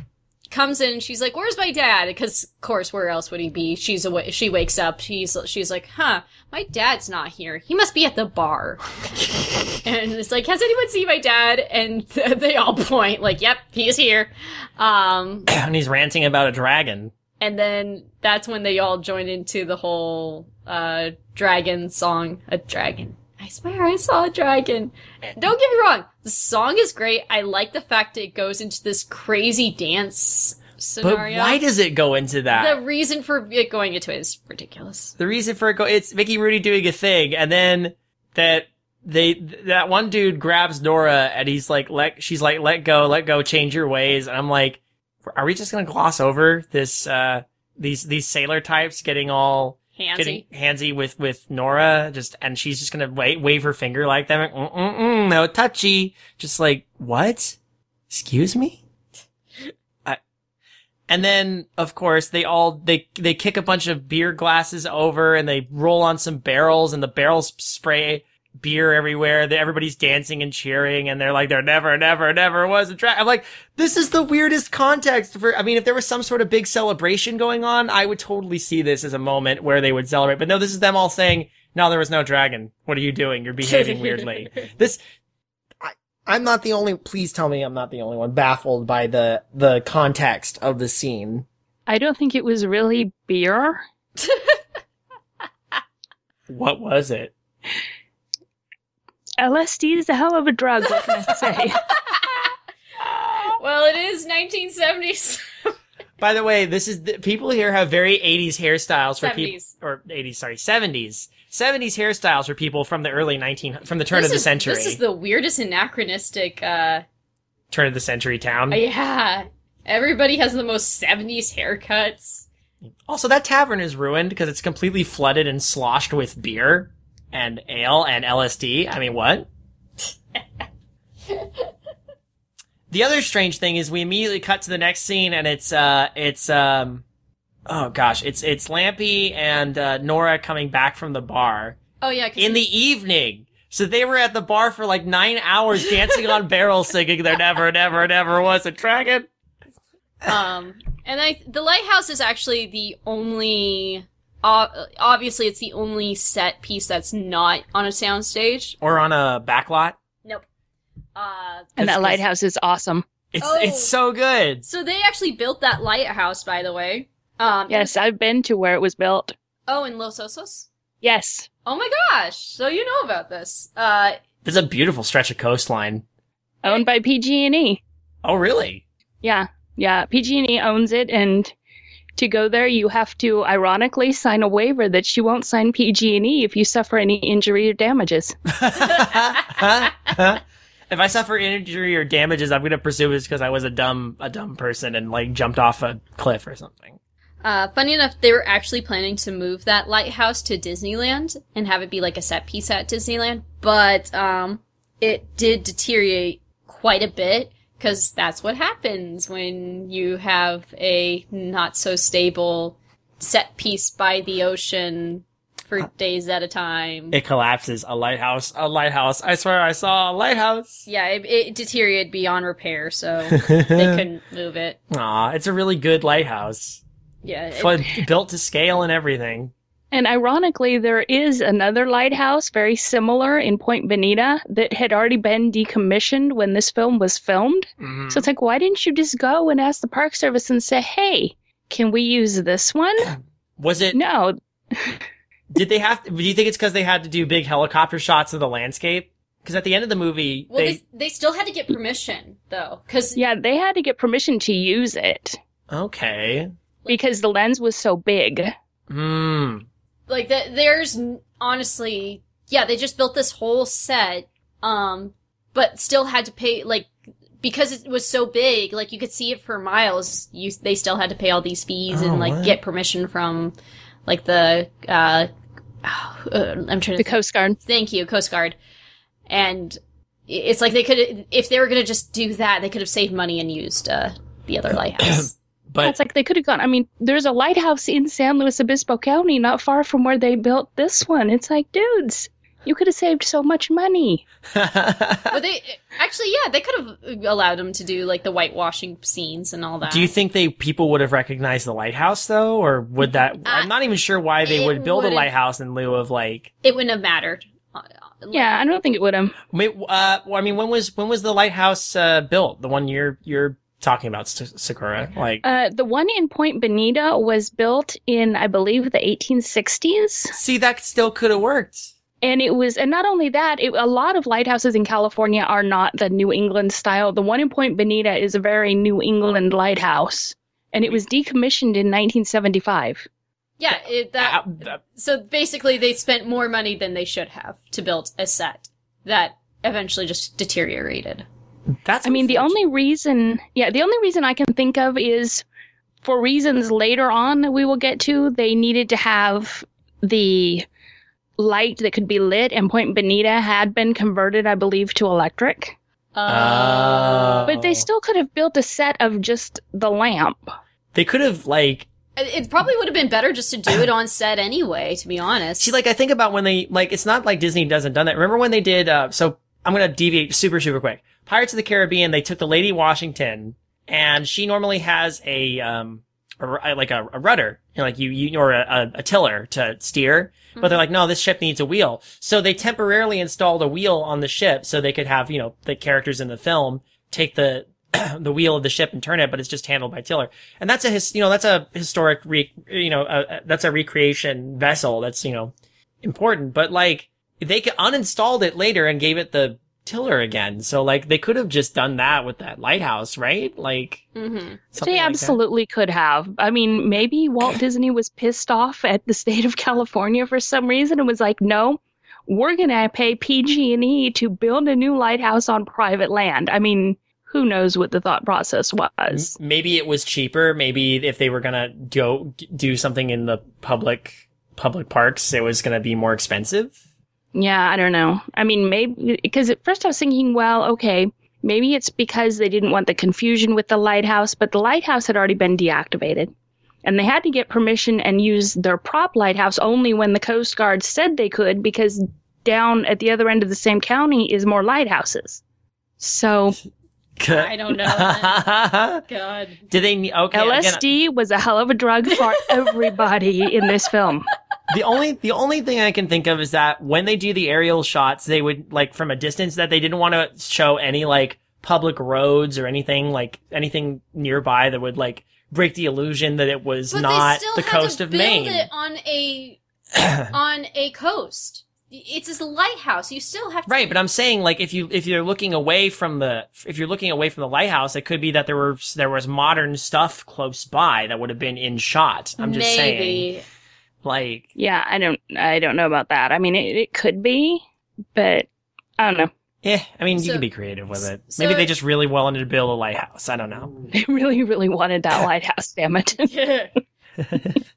comes in she's like, "Where's my dad?" Because of course, where else would he be? She's away. She wakes up. She's she's like, "Huh, my dad's not here. He must be at the bar." [LAUGHS] and it's like, "Has anyone seen my dad?" And [LAUGHS] they all point like, "Yep, he is here." Um, [COUGHS] and he's ranting about a dragon. And then that's when they all join into the whole uh, dragon song. A dragon. I swear I saw a dragon. Don't get me wrong. The song is great. I like the fact that it goes into this crazy dance scenario. But why does it go into that? the reason for it going into it is ridiculous. the reason for it go it's Mickey Rooney doing a thing, and then that they that one dude grabs Nora and he's like let she's like let go, let go, change your ways, and I'm like, are we just gonna gloss over this uh these these sailor types getting all Handsy. getting handsy with with Nora just and she's just gonna wave wave her finger like them, mm mm mm, no touchy, just like what? Excuse me. I, and then of course they all they they kick a bunch of beer glasses over and they roll on some barrels and the barrels spray beer everywhere. Everybody's dancing and cheering and they're like there never never never was a track. I'm like this is the weirdest context for. I mean, if there was some sort of big celebration going on, I would totally see this as a moment where they would celebrate. But no, this is them all saying, "No, there was no dragon. What are you doing? You're behaving weirdly." [LAUGHS] This. I, I'm not the only. Please tell me I'm not the only one baffled by the the context of the scene. I don't think it was really beer. [LAUGHS] What was it? LSD is a hell of a drug. What can I say? [LAUGHS] well, it is 1970s. By the way, this is the, people here have very 80s hairstyles for people or 80s, sorry, 70s. 70s hairstyles for people from the early 19 from the turn This of the is- century. This is the weirdest anachronistic. uh turn of the century town. Yeah, everybody has the most 70s haircuts. Also, that tavern is ruined because it's completely flooded and sloshed with beer and ale and LSD. I mean, what? the other strange thing is we immediately cut to the next scene and it's, uh, it's, um, oh gosh, it's, it's Lampie and, uh, Nora coming back from the bar Oh yeah, in the evening. So they were at the bar for like nine hours dancing on barrels singing there never, never, never was a dragon. um and i the lighthouse is actually the only obviously it's the only set piece that's not on a soundstage Or on a backlot. nope uh and that lighthouse is awesome. It's, Oh. it's so good. so they actually built that lighthouse by the way um Yes, I've been to where it was built. oh in los osos Yes. oh my gosh so you know about this uh There's a beautiful stretch of coastline. Owned by PG&E. Oh, really? Yeah. Yeah, PG&E owns it and to go there you have to ironically sign a waiver that you won't sign PG&E if you suffer any injury or damages. [LAUGHS] if I suffer injury or damages, I'm gonna presume it's because I was a dumb, a dumb person and like jumped off a cliff or something. Uh, funny enough, they were actually planning to move that lighthouse to Disneyland and have it be like a set piece at Disneyland, but um, it did deteriorate quite a bit because that's what happens when you have a not so stable set piece by the ocean for uh, days at a time. It collapses. A lighthouse. A lighthouse. I swear I saw a lighthouse. yeah, it, it deteriorated beyond repair, so [LAUGHS] they couldn't move it. Aw, it's a really good lighthouse. Yeah, it- [LAUGHS] built to scale and everything. And ironically, there is another lighthouse very similar in Point Bonita that had already been decommissioned when this film was filmed. Mhm. So it's like, why didn't you just go and ask the Park Service and say, hey, can we use this one? [CLEARS THROAT] Was it? No, [LAUGHS] Did they have? To, do you think it's because they had to do big helicopter shots of the landscape? Because at the end of the movie, well, they. they, they still had to get permission though, because yeah, they had to get permission to use it Okay. because the lens was so big. Hmm. Like the, there's honestly yeah they just built this whole set um but still had to pay like because it was so big like you could see it for miles you they still had to pay all these fees Oh, and like what? get permission from like the uh, [SIGHS] uh i'm trying to The Coast Guard. thank you coast guard and it's like they could if they were gonna just do that they could have saved money and used uh the other [COUGHS] lighthouse But it's like they could have gone. I mean, there's a lighthouse in San Luis Obispo County, not far from where they built this one. It's like, dudes, You could have saved so much money. [LAUGHS] But they actually, yeah, they could have allowed them to do like the whitewashing scenes and all that. Do you think they people would have recognized the lighthouse though, or would that? I'm not even sure why they Uh, would build a lighthouse in lieu of like. it wouldn't have mattered? Uh, Yeah, I don't think it would have. Wait, uh, well, I mean, when was when was the lighthouse uh, built? The one you're you're talking about, S- Sakura? Like, Uh, the one in Point Bonita was built in, I believe, the 1860s. see, that still could have worked. And it was, and not only that, it, a lot of lighthouses in California are not the New England style. The one in Point Bonita is a very New England lighthouse, and it was decommissioned in 1975. Yeah, it, that. Uh, uh, So basically, they spent more money than they should have to build a set that eventually just deteriorated. That's. I mean, the only reason, yeah, the only reason I can think of is for reasons later on that we will get to, they needed to have the light that could be lit, and Point Bonita had been converted, I believe, to electric. Uh, But they Oh. still could have built a set of just the lamp. They could have like It it probably would have been better just to do it on set anyway, to be honest. See, like I think about when they like it's not like Disney doesn't done that. Remember when they did? uh So I'm gonna deviate super super quick. Pirates of the Caribbean. They took the Lady Washington, and she normally has a um a, like a, a rudder, you know, like you you or a, a, tiller to steer. But they're like, no, this ship needs a wheel. So they temporarily installed a wheel on the ship so they could have you know the characters in the film take the [CLEARS THROAT] the wheel of the ship and turn it, but it's just handled by tiller. And that's a his, you know, that's a historic re, you know, uh, that's a recreation vessel. That's, you know, important, but like they could uninstalled it later and gave it the tiller again. So like they could have just done that with that lighthouse, right? Like hmm something they like absolutely could have. I mean, maybe Walt [LAUGHS] Disney was pissed off at the state of California for some reason and was like, "No, we're going to pay PG&E to build a new lighthouse on private land." I mean, who knows what the thought process was. Maybe it was cheaper. Maybe if they were gonna go do something in the public public parks, it was gonna be more expensive. Yeah, I don't know. I mean, maybe because at first I was thinking, well, okay, maybe it's because they didn't want the confusion with the lighthouse, but the lighthouse had already been deactivated. And they had to get permission and use their prop lighthouse only when the Coast Guard said they could because down at the other end of the same county is more lighthouses. So [LAUGHS] I don't know. [LAUGHS] God. Did they? ne- Okay. again, LSD was a hell of a drug for [LAUGHS] everybody in this film. The only the only thing I can think of is that when they do the aerial shots, they would like from a distance that they didn't want to show any like public roads or anything like anything nearby that would like break the illusion that it was But not the coast of build Maine. it on a [COUGHS] on a coast. It's a lighthouse. You still have to Right, but I'm saying like if you if you're looking away from the if you're looking away from the lighthouse, it could be that there were there was modern stuff close by that would have been in shot. I'm just saying, maybe. Like Yeah, I don't I don't know about that. I mean, it, it could be, but I don't know. Yeah, I mean, you can be creative with it. so- Maybe they just really wanted to build a lighthouse. I don't know. [LAUGHS] They really, really wanted that [LAUGHS] lighthouse, damn it. [LAUGHS]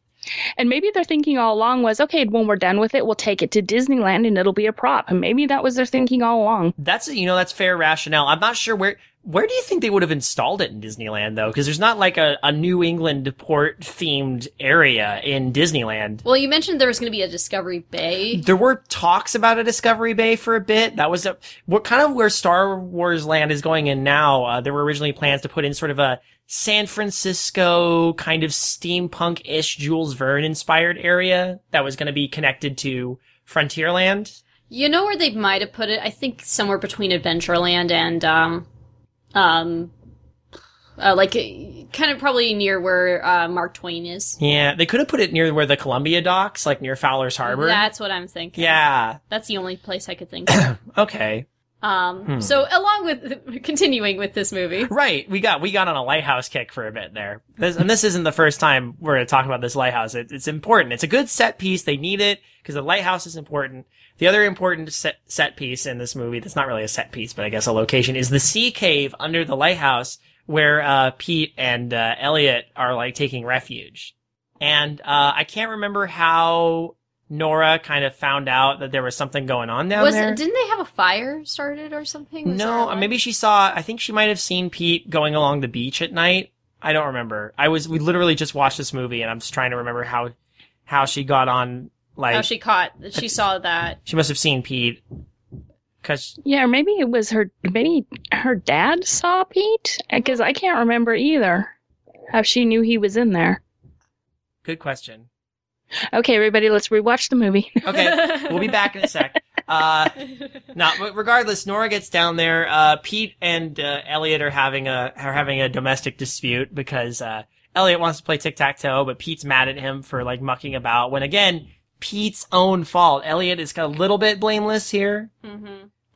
and maybe their thinking all along was, okay, when we're done with it, we'll take it to Disneyland and it'll be a prop. And maybe that was their thinking all along. That's you know that's fair rationale. I'm not sure where where do you think they would have installed it in Disneyland though? Because there's not like a, a New England port themed area in Disneyland. well, you mentioned there was going to be a Discovery Bay. There were talks about a Discovery Bay for a bit. That was a, what kind of where Star Wars Land is going in now. Uh, there were originally plans to put in sort of a San Francisco kind of steampunk-ish Jules Verne inspired area that was going to be connected to Frontierland. You know where they might have put it? I think somewhere between Adventureland and um um uh, like kind of probably near where uh, Mark Twain is. Yeah, they could have put it near where the Columbia docks, like near Fowler's Harbor. That's what I'm thinking. Yeah. That's the only place I could think [COUGHS] of. Okay. Um, Hmm. so along with [LAUGHS] continuing with this movie, Right. We got we got on a lighthouse kick for a bit there. This, and this isn't the first time we're going to talk about this lighthouse. It, it's important. It's a good set piece. They need it because the lighthouse is important. The other important set set piece in this movie that's not really a set piece, but I guess a location is the sea cave under the lighthouse where uh, Pete and uh, Elliot are like taking refuge. And uh, I can't remember how Nora kind of found out that there was something going on down was there. didn't they have a fire started or something? Was No, one? maybe she saw. I think she might have seen Pete going along the beach at night. I don't remember. I was we literally just watched this movie, and I'm just trying to remember how how she got on Like oh, she caught. She saw that. she must have seen Pete. Cause Yeah, or maybe it was her. Maybe her dad saw Pete because I can't remember either. How she knew he was in there. good question. Okay, everybody, let's rewatch the movie. [LAUGHS] Okay, we'll be back in a sec. Uh, no, but regardless, Nora gets down there. Uh, Pete and uh, Elliot are having a are having a domestic dispute because uh, Elliot wants to play tic tac toe, but Pete's mad at him for like mucking about. When again, Pete's own fault. Elliot is a little bit blameless here. hmm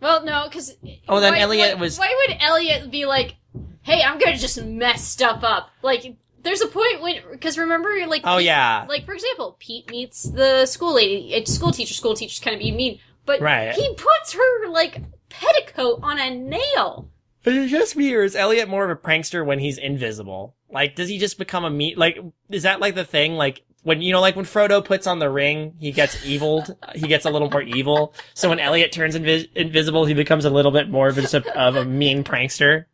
Well, no, because Oh, then why, Elliot why- was- Why would Elliot be like, "Hey, I'm gonna just mess stuff up"? Like, there's a point when because remember, like, Oh Pete- yeah, like for example, Pete meets the school lady, a school teacher. School teachers kind of be mean, but Right. he puts her like petticoat on a nail. Is it just me, or is Elliot more of a prankster when he's invisible? Like, does he just become a meat? Like, is that like the thing? Like, when, you know, like when Frodo puts on the ring, he gets eviled. he gets a little more evil. So when Elliot turns invis- invisible, he becomes a little bit more of a, of a mean prankster.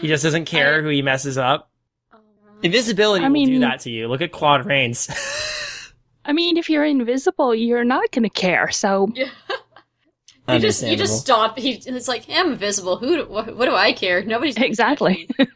He just doesn't care who he messes up. Invisibility I will do that to you. Look at Claude Rains. [LAUGHS] I mean, if you're invisible, you're not going to care. So You just you just stop. He, it's like I'm invisible. Who? Do, what, what do I care? Nobody's Exactly. touch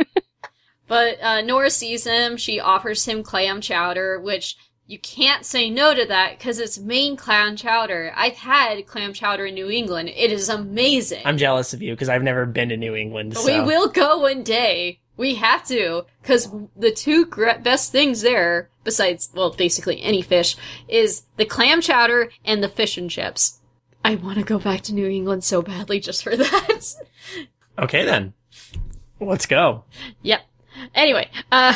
[LAUGHS] but uh, Nora sees him. She offers him clam chowder, which you can't say no to that because it's Maine clam chowder. I've had clam chowder in New England. It is amazing. I'm jealous of you because I've never been to New England. So. We will go one day. We have to, because the two best things there, besides, well, basically any fish, is the clam chowder and the fish and chips. I want to go back to New England so badly just for [LAUGHS] that. Okay then. Let's go. yep. Anyway, uh,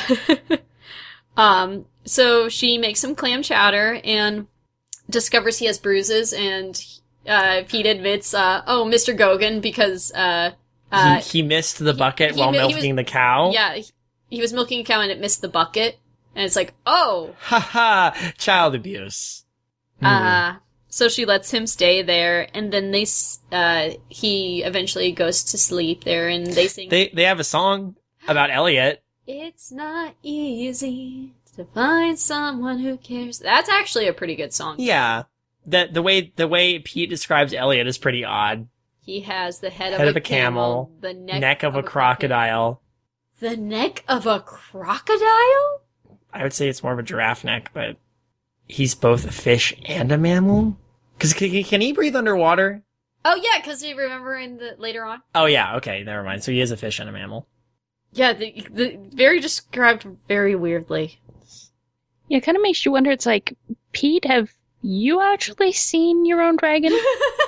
[LAUGHS] um, so she makes some clam chowder and discovers he has bruises, and uh, Pete admits, uh, oh, Mr. Gogan, because uh, uh, he, he missed the bucket he while he was- milking the cow. Yeah, he- he was milking a cow and it missed the bucket. And it's like, oh, Haha, child abuse. Hmm. uh, so she lets him stay there. And then they, uh, he eventually goes to sleep there and they sing, They they have a song about Elliot. It's not easy to find someone who cares. That's actually a pretty good song. Yeah. The the way the way Pete describes Elliot is pretty odd. He has the head, Head of, of a a camel, the neck, Neck of a crocodile. The neck of a crocodile? I would say it's more of a giraffe neck, but he's both a fish and a mammal. Because can, can he breathe underwater? Oh yeah, because you remember in the later on. Oh yeah, okay, never mind. So he is a fish and a mammal. Yeah, the, the very described very weirdly. Yeah, it kind of makes you wonder. It's like, Pete, have you actually seen your own dragon? [LAUGHS]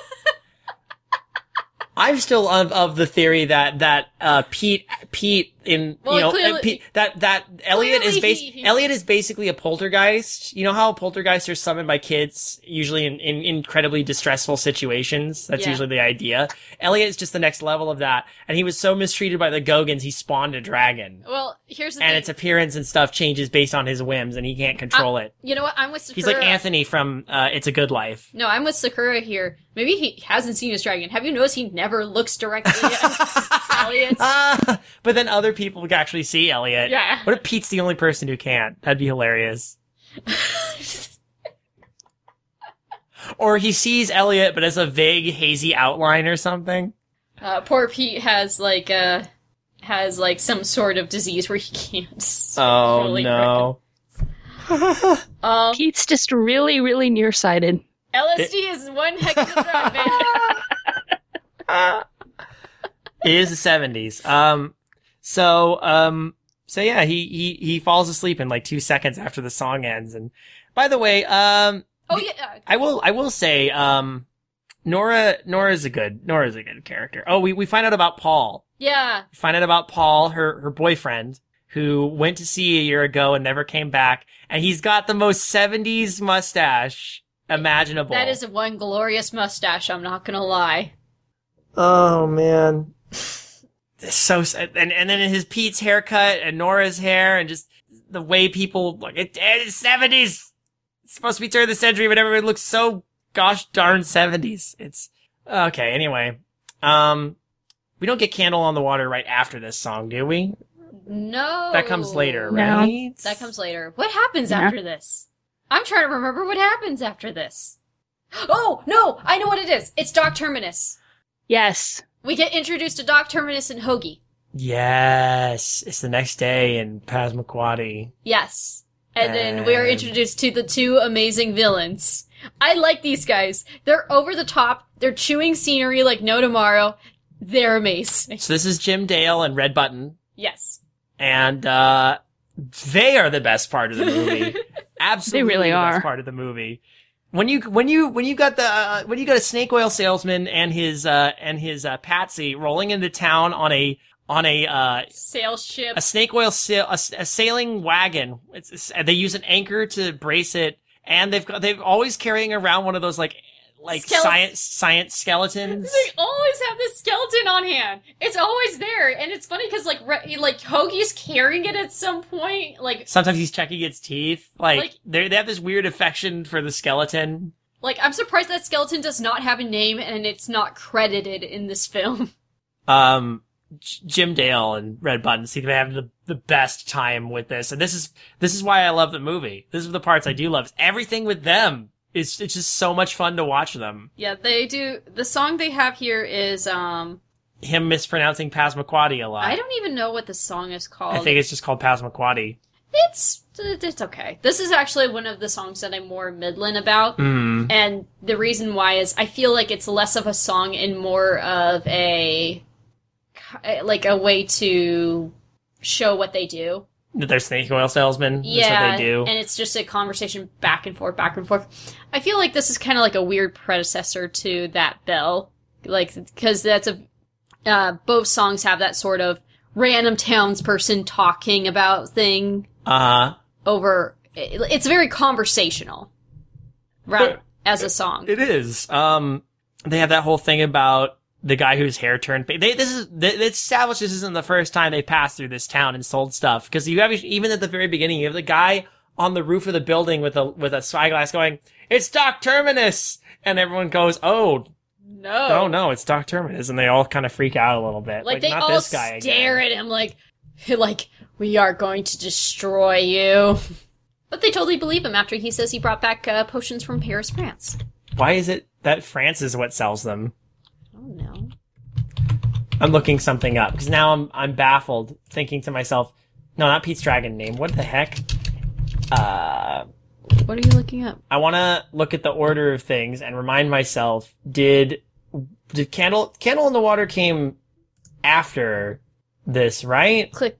I'm still of, of the theory that that uh, Pete Pete in Well, you know clearly- Pete, that that Elliot is bas- he- he- Elliot is basically a poltergeist. You know how poltergeists are summoned by kids usually in, in incredibly distressful situations. That's Yeah. usually the idea. Elliot is just the next level of that, and he was so mistreated by the Gogans, he spawned a dragon, Well, here's the and thing. its appearance and stuff changes based on his whims, and he can't control it. you know what? I'm with Sakura. He's like Anthony from uh, It's a Good Life. No, I'm with Sakura here. Maybe he hasn't seen his dragon. Have you noticed he never looks directly at Elliot? [LAUGHS] Ah, but then other people can actually see Elliot. Yeah. What if Pete's the only person who can't? That'd be hilarious. [LAUGHS] Or he sees Elliot, but as a vague, hazy outline or something. Uh, poor Pete has like uh has like some sort of disease where he can't. Oh really no. [LAUGHS] Um, Pete's just really, really nearsighted. LSD is one heck of a drug, man. [LAUGHS] It is the seventies. Um, so, um, so yeah, he, he, he falls asleep in like two seconds after the song ends. And by the way, um, Oh yeah. I will, I will say, um, Nora, Nora's a good, Nora's a good character. Oh, we, we find out about Paul. Yeah. We find out about Paul, her, her boyfriend, who went to sea a year ago and never came back. And he's got the most 70s mustache imaginable. That is one glorious mustache, I'm not gonna lie. Oh man. so sad. and and then his Pete's haircut and Nora's hair and just the way people like it, it's seventies. It's supposed to be turn of the century, but everybody looks so gosh darn seventies. It's okay. Anyway, um, we don't get "Candle on the Water" right after this song, do we? No. That comes later, No. right? That comes later. What happens Yeah. after this? I'm trying to remember what happens after this. Oh, no! I know what it is! It's Doc Terminus. Yes. We get introduced to Doc Terminus and Hoagy. Yes, it's the next day in Passamaquoddy. Yes. And then we are introduced to the two amazing villains. I like these guys. They're over the top. They're chewing scenery like no tomorrow. They're amazing. So this is Jim Dale and Red Button, Yes. and uh, they are the best part of the movie. [LAUGHS] Absolutely, they really the best are. part of the movie. When you when you when you got the uh, when you got a snake oil salesman and his uh, and his uh, Patsy rolling into town on a on a uh, Sail ship. a snake oil sail a, a sailing wagon. It's, it's they use an anchor to brace it, and they've got they've always carrying around one of those like like Skele- science science skeletons. They always have this skeleton on hand. It's always there, and it's funny because like re- like Hoagy's carrying it at some point. Like Sometimes he's checking its teeth. Like, Like- they they have this weird affection for the skeleton. like I'm surprised that skeleton does not have a name and it's not credited in this film. [LAUGHS] Um, J- Jim Dale and Red Button seem to be having the, the best time with this, and this is this is why I love the movie. This is the parts I do love. Everything with them is it's just so much fun to watch them. Yeah, they do. The song they have here is um Him mispronouncing Passamaquoddy a lot. I don't even know what the song is called. I think it's just called Passamaquoddy. it's it's okay. This is actually one of the songs that I'm more Midland about. Mm. And the reason why is I feel like it's less of a song and more of a like a way to show what they do. That they're snake oil salesmen. Yeah, That's what they do. and it's just a conversation back and forth, back and forth. I feel like this is kind of like a weird predecessor to that Belle, like because that's a uh, both songs have that sort of random townsperson talking about thing Uh over. it- It's very conversational, right? As a song, It is. Um, they have that whole thing about the guy whose hair turned. They, this is they, they established this isn't the first time they passed through this town and sold stuff because you have even at the very beginning you have the guy on the roof of the building with a with a spyglass going, "It's Doc Terminus," and everyone goes, "Oh, no, oh no, it's Doc Terminus," and they all kind of freak out a little bit. like, they not all this guy stare again. at him like [LAUGHS] like we are going to destroy you [LAUGHS] but they totally believe him after he says he brought back uh, potions from paris france Why is it that France is what sells them? oh no I'm looking something up because now I'm I'm baffled, thinking to myself, no, not Pete's dragon name. What the heck? Uh, what are you looking up I want to look at the order of things and remind myself: did did candle candle in the water came after this, right? click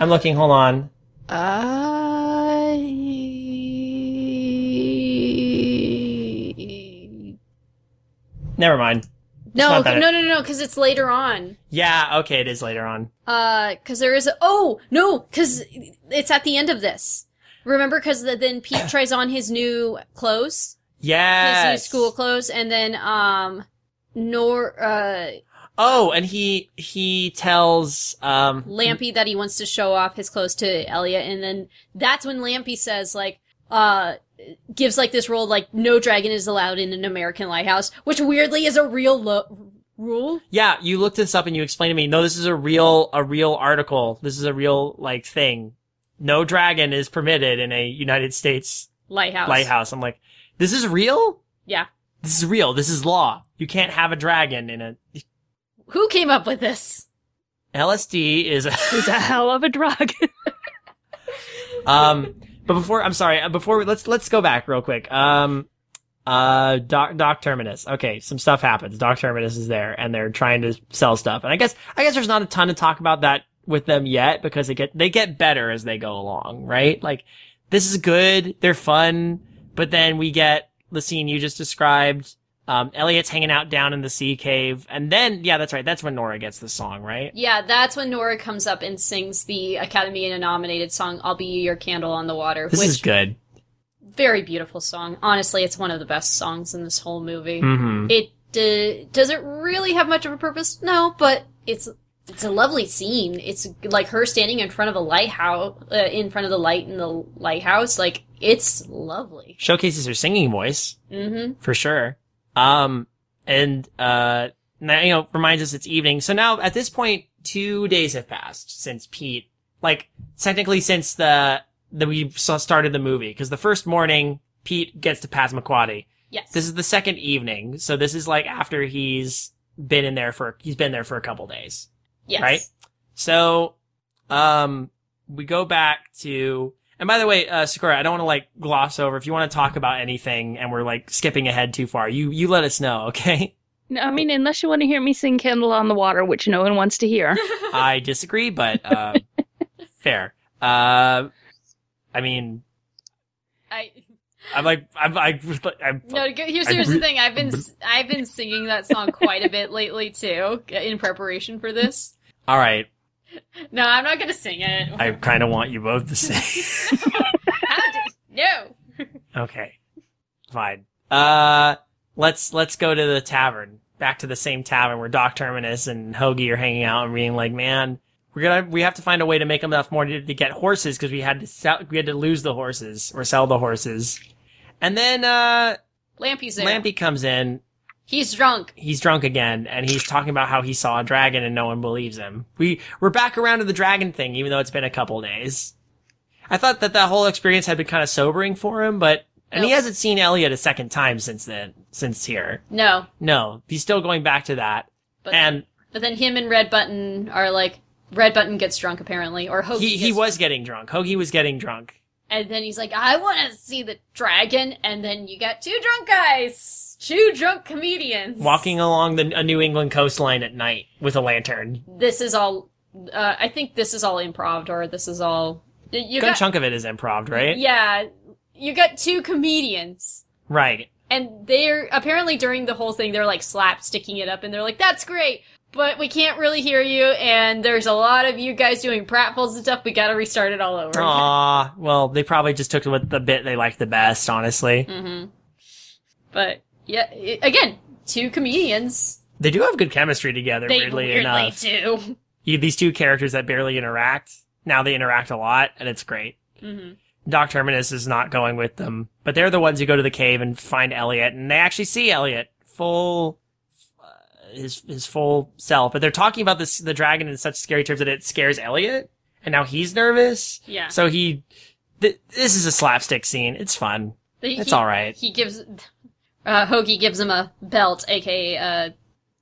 I'm looking. Hold on. I Never mind. no that- no no no because it's later on Yeah, okay, it is later on. uh because there is a oh no because it's at the end of this remember because then pete [LAUGHS] tries on his new clothes Yeah. his new school clothes, and then um, Nor uh, Oh, and he he tells um Lampie that he wants to show off his clothes to Elliot, and then that's when Lampie says like uh gives like this rule like no dragon is allowed in an American lighthouse, which weirdly is a real lo- rule. Yeah, you looked this up and you explained to me, no, this is a real, a real article. This is a real, like, thing. No dragon is permitted in a United States Lighthouse. lighthouse. I'm like, this is real? Yeah. This is real. This is law. You can't have a dragon in a, Who came up with this? LSD is a, It's a hell of a drug. [LAUGHS] um, but before, I'm sorry, uh, before, we- let's, let's go back real quick. Um, uh, Doc, Doc Terminus. Okay, some stuff happens. Doc Terminus is there and they're trying to sell stuff. And I guess, I guess there's not a ton to talk about that with them yet because they get, they get better as they go along, right? Like, this is good. They're fun. But then we get the scene you just described. Um, Elliot's hanging out down in the sea cave. And then, yeah, that's right. That's when Nora gets the song, right? Yeah, that's when Nora comes up and sings the Academy nominated song "I'll Be Your Candle on the Water," This which is good. very beautiful song. Honestly, it's one of the best songs in this whole movie. hmm It uh, does it really have much of a purpose? No, but it's it's a lovely scene. It's like her standing in front of a lighthouse, uh, in front of the light in the lighthouse. Like it's lovely. Showcases her singing voice. hmm for sure. Um, and, uh, you know, reminds us it's evening. So now at this point, two days have passed since Pete, like, technically since the, that we started the movie because the first morning Pete gets to Passamaquoddy. Yes. This is the second evening, so this is like after he's been in there for he's been there for a couple days. Yes. right? So, um, we go back to, and by the way, uh, Sakura, I don't want to like gloss over. If you want to talk about anything and we're like skipping ahead too far, you, you let us know, [LAUGHS] okay? No, I mean, unless you want to hear me sing Candle on the Water, which no one wants to hear. [LAUGHS] [LAUGHS] I disagree, but, uh, fair. Uh, I mean, I, I'm like, I'm, I, I'm, no, go- here's, I here's the thing. I've been s- I've been singing that song quite a bit lately too, in preparation for this. All right. No, I'm not gonna sing it. I [LAUGHS] kind of want you both to sing. [LAUGHS] How did- no. [LAUGHS] Okay. Fine. Uh let's let's go to the tavern. Back to the same tavern where Doc Terminus and Hoagy are hanging out and being like, "Man, we're gonna we have to find a way to make enough money to, to get horses because we had to sell, we had to lose the horses or sell the horses." And then uh Lampie's there. Lampie comes in. He's drunk. He's drunk again and he's talking about how he saw a dragon and no one believes him. We we're back around to the dragon thing even though it's been a couple days. I thought that that whole experience had been kind of sobering for him, but and he hasn't seen Elliot a second time since then, since here. No, No, he's still going back to that. but and but then him and Red Button are like Red Button gets drunk apparently, or Hoagy. he, he was getting drunk. Hoagy was getting drunk. And then he's like, I want to see the dragon. And then you got two drunk guys, two drunk comedians. Walking along the a New England coastline at night with a lantern. This is all, uh, I think this is all improv, or this is all. You Good got, chunk of it is improv, right? Yeah. You got two comedians. Right. And they're, apparently during the whole thing, they're like slap sticking it up and they're like, that's great. But we can't really hear you, and there's a lot of you guys doing pratfalls and stuff. We gotta restart it all over. again." Aw, well, they probably just took what the bit they liked the best, honestly. hmm But yeah, i again, two comedians. They do have good chemistry together, They weirdly, weirdly enough. do. You, these two characters that barely interact, now they interact a lot, and it's great. hmm Doc Terminus is not going with them, but they're the ones who go to the cave and find Elliot, and they actually see Elliot full, uh, his his full self. But they're talking about this the dragon in such scary terms that it scares Elliot, and now he's nervous. Yeah. So he, th- this is a slapstick scene. It's fun. He- It's all right. He gives uh, Hoagy gives him a belt, aka uh,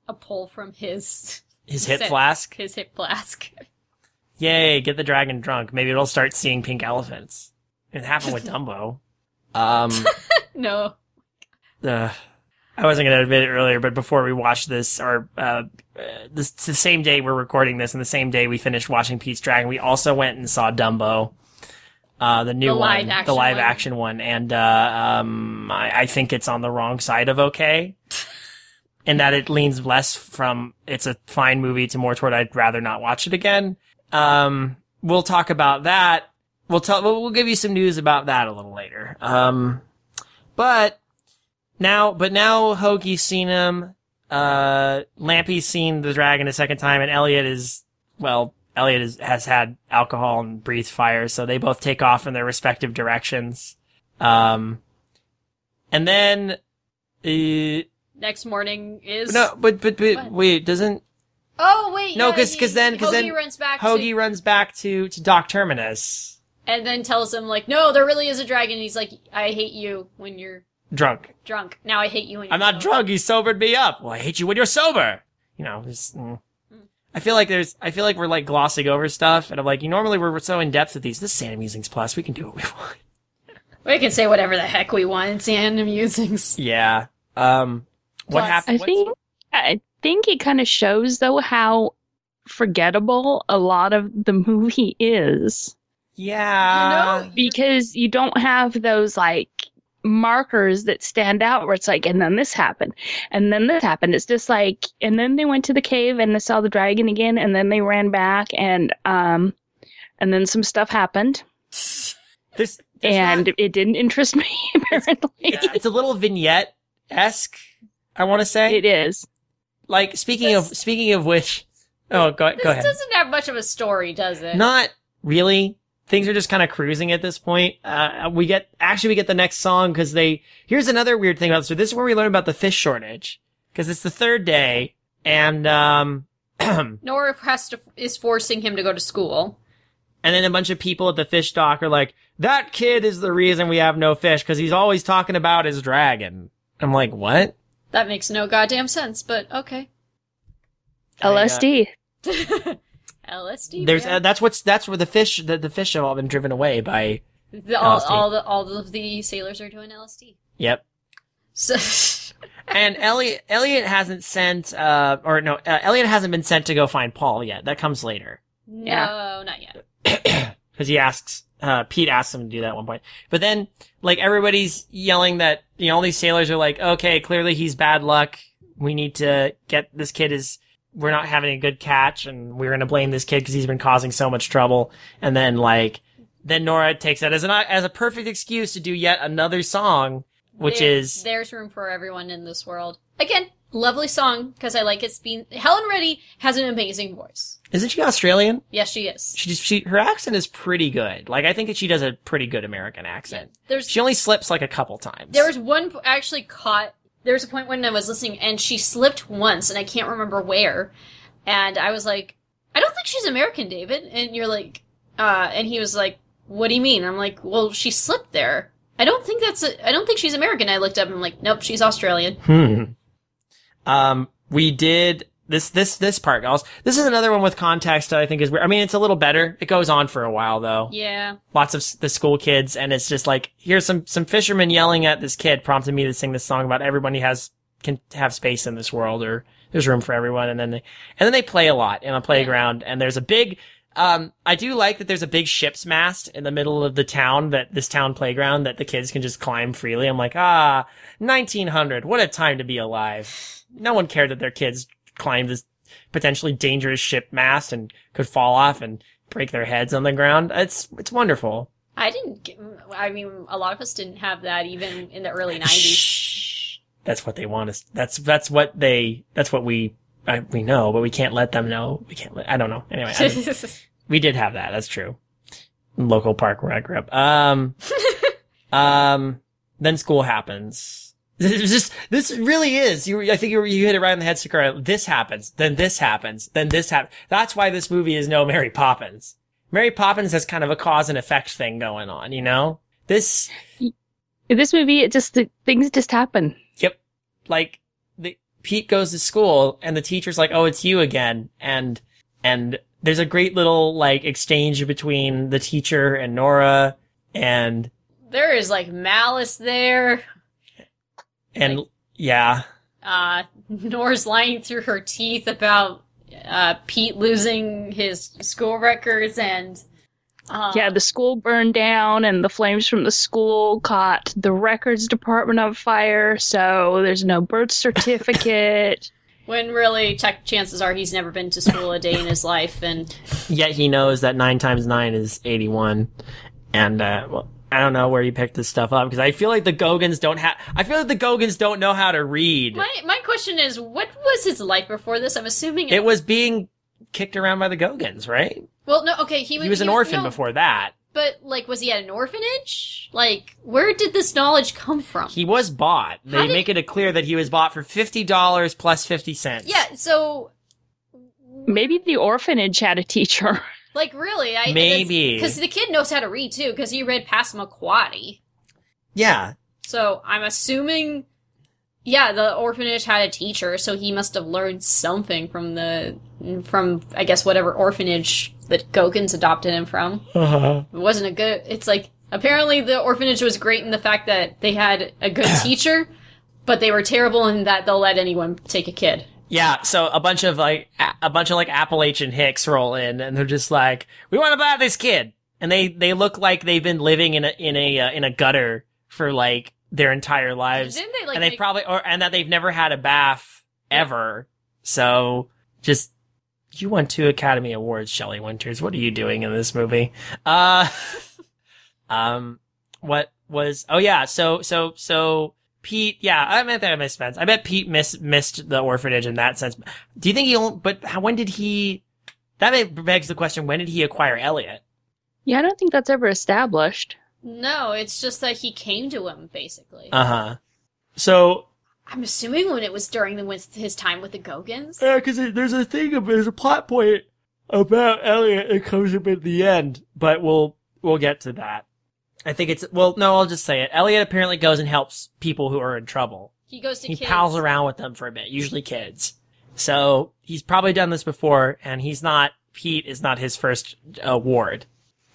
a pull from his [LAUGHS] His [LAUGHS] hip Sit. flask. his hip flask. [LAUGHS] Yay! Get the dragon drunk. Maybe it'll start seeing pink elephants. It happened with Dumbo. Um. no, uh, I wasn't going to admit it earlier, but before we watched this, or uh, uh, this the same day we're recording this, and the same day we finished watching Pete's Dragon, we also went and saw Dumbo, uh, the new The one, the live one. action one, and uh, um, I, I think it's on the wrong side of okay, [LAUGHS] in that it leans less from it's a fine movie to more toward I'd rather not watch it again. Um, we'll talk about that. We'll tell. We'll, we'll give you some news about that a little later. Um, but now, but now Hoagy's seen him. Uh, Lampie's seen the dragon a second time, and Elliot is well. Elliot is, has had alcohol and breathed fire, so they both take off in their respective directions. Um, and then, uh, next morning is no, but but but What? wait, doesn't Oh wait, No, yeah, 'cause- he- 'cause then- 'cause Hoagy then runs back Hoagy to, runs back to to Doc Terminus, and then tells him like, no, there really is a dragon. And He's like, I hate you when you're drunk. drunk. Now I hate you when you're I'm not sober." drunk. He sobered me up. Well, I hate you when you're sober. You know, just, mm. I feel like there's, I feel like we're like glossing over stuff, and I'm like, you normally we're, we're so in depth with these. This is Santa Musings Plus. We can do what we [LAUGHS] want. We can say whatever the heck we want in Sand Musings. Yeah. Um. What Plus- happened? I think I think it kind of shows though how forgettable a lot of the movie is Yeah. You know? because you don't have those like markers that stand out where it's like and then this happened and then this happened it's just like and then they went to the cave and they saw the dragon again and then they ran back and um and then some stuff happened This and it didn't interest me [LAUGHS] apparently it's, it's a little vignette esque. I want to say. it is like speaking of speaking of which. Oh, go, This go ahead. doesn't have much of a story, does it? Not really. Things are just kind of cruising at this point. Uh, we get, actually we get the next song because they, here's another weird thing about this. So this is where we learn about the fish shortage. Cause it's the third day and, um, [CLEARS THROAT] Nora has to is forcing him to go to school. And then a bunch of people at the fish dock are like, that kid is the reason we have no fish because he's always talking about his dragon. I'm like, what? That makes no goddamn sense, but okay. LSD. [LAUGHS] LSD. There's uh, that's what's that's where the fish the, the fish have all been driven away by. The- all, LSD. all the all of the sailors are doing LSD. Yep. So [LAUGHS] And Elliot Elliot hasn't sent uh or no uh, Elliot hasn't been sent to go find Paul yet. That comes later no, Yeah. not yet. [CLEARS THROAT] because he asks uh Pete asks him to do that at one point. But then like everybody's yelling that you know all these sailors are like, okay, clearly he's bad luck. We need to get this kid is we're not having a good catch and we're gonna blame this kid because he's been causing so much trouble. And then like then Nora takes that as an as a perfect excuse to do yet another song, which There- is there's room for everyone in this world. Again, lovely song because I like it's being Helen Reddy has an amazing voice. isn't she Australian? Yes, she is. She just she her accent is pretty good. Like I think that she does a pretty good American accent. There's She only slips like a couple times. There was one actually caught. There was a point when I was listening, and she slipped once, and I can't remember where. And I was like, "I don't think she's American, David." And you're like, uh, and he was like, "What do you mean?" I'm like, "Well, she slipped there. I don't think that's. I don't think she's American." I looked up, and I'm like, "Nope, she's Australian." Hmm. Um, we did this this this part, guys. This is another one with context that I think is. weird. I mean, it's a little better. It goes on for a while though. Yeah, Lots of the school kids, and it's just like here's some some fishermen yelling at this kid, prompted me to sing this song about everybody has can have space in this world or there's room for everyone, and then they and then they play a lot in a playground, and there's a big. Um, I do like that there's a big ship's mast in the middle of the town that this town playground that the kids can just climb freely. I'm like, ah, 1900. What a time to be alive. No one cared that their kids climbed this potentially dangerous ship mast and could fall off and break their heads on the ground. It's, it's wonderful. I didn't. Get, I mean, a lot of us didn't have that even in the early '90s. Shh. That's what they want us. That's, that's what they, that's what we, I, we know, but we can't let them know. We can't let, I don't know. Anyway, I, [LAUGHS] We did have that. That's true. Local park where I grew up. Um, [LAUGHS] um, then school happens. This is just, this really is. You, I think you, you hit it right on the head, Sakura. This happens. Then this happens. Then this happens. That's why this movie is no Mary Poppins. Mary Poppins has kind of a cause and effect thing going on, you know? This, this movie, it just the things just happen. Yep. Like the Pete goes to school and the teacher's like, "Oh, it's you again." And and there's a great little like exchange between the teacher and Nora and there is like malice there. And yeah. uh, [LAUGHS] Nora's lying through her teeth about uh, Pete losing his school records and uh, Yeah, the school burned down, and the flames from the school caught the records department on fire. So there's no birth [LAUGHS] certificate. when really check chances are he's never been to school a day in his life and Yet he knows that 9 times 9 is 81. And uh well, I don't know where you picked this stuff up because I feel like the Gogans don't have I feel like the Gogans don't know how to read. my my question is what was his life before this i'm assuming It was being kicked around by the Gogans, right? well no okay he, He was an orphan no, before that. but like was he at an orphanage like where did this knowledge come from He was bought. They did- make it clear that he was bought for fifty dollars plus fifty cents. yeah so Maybe the orphanage had a teacher. [LAUGHS] like really i Maybe. because the kid knows how to read too because he read passamaquoddy Yeah. So I'm assuming, yeah, the orphanage had a teacher, so he must have learned something from the from I guess whatever orphanage that Gogans adopted him from. Uh-huh. It wasn't a good. It's like apparently the orphanage was great in the fact that they had a good [CLEARS THROAT] teacher, but they were terrible in that they'll let anyone take a kid. Yeah. So a bunch of like a, bunch of like Appalachian hicks roll in, and they're just like, "We want to buy this kid," and they they look like they've been living in a in a uh, in a gutter for like their entire lives, Didn't they like? and they make- probably or and that they've never had a bath ever. So just. You won two Academy Awards, Shelley Winters. What are you doing in this movie? Uh, [LAUGHS] um, what was? Oh yeah, so so so Pete. Yeah, I meant that I missed Spence. I bet Pete miss, missed the orphanage in that sense. Do you think he? Only, but how, when did he? That begs the question: When did he acquire Elliott? Yeah, I don't think that's ever established. no, it's just that he came to him basically. Uh huh. So I'm assuming when it was during the his time with the Gogans. Yeah, because there's a thing of there's a plot point about Elliott. It comes up at the end, but we'll we'll get to that. I think it's well. No, I'll just say it. Elliott apparently goes and helps people who are in trouble. He goes to He kids. pals around with them for a bit, usually kids. So he's probably done this before, and he's not. Pete is not his first award.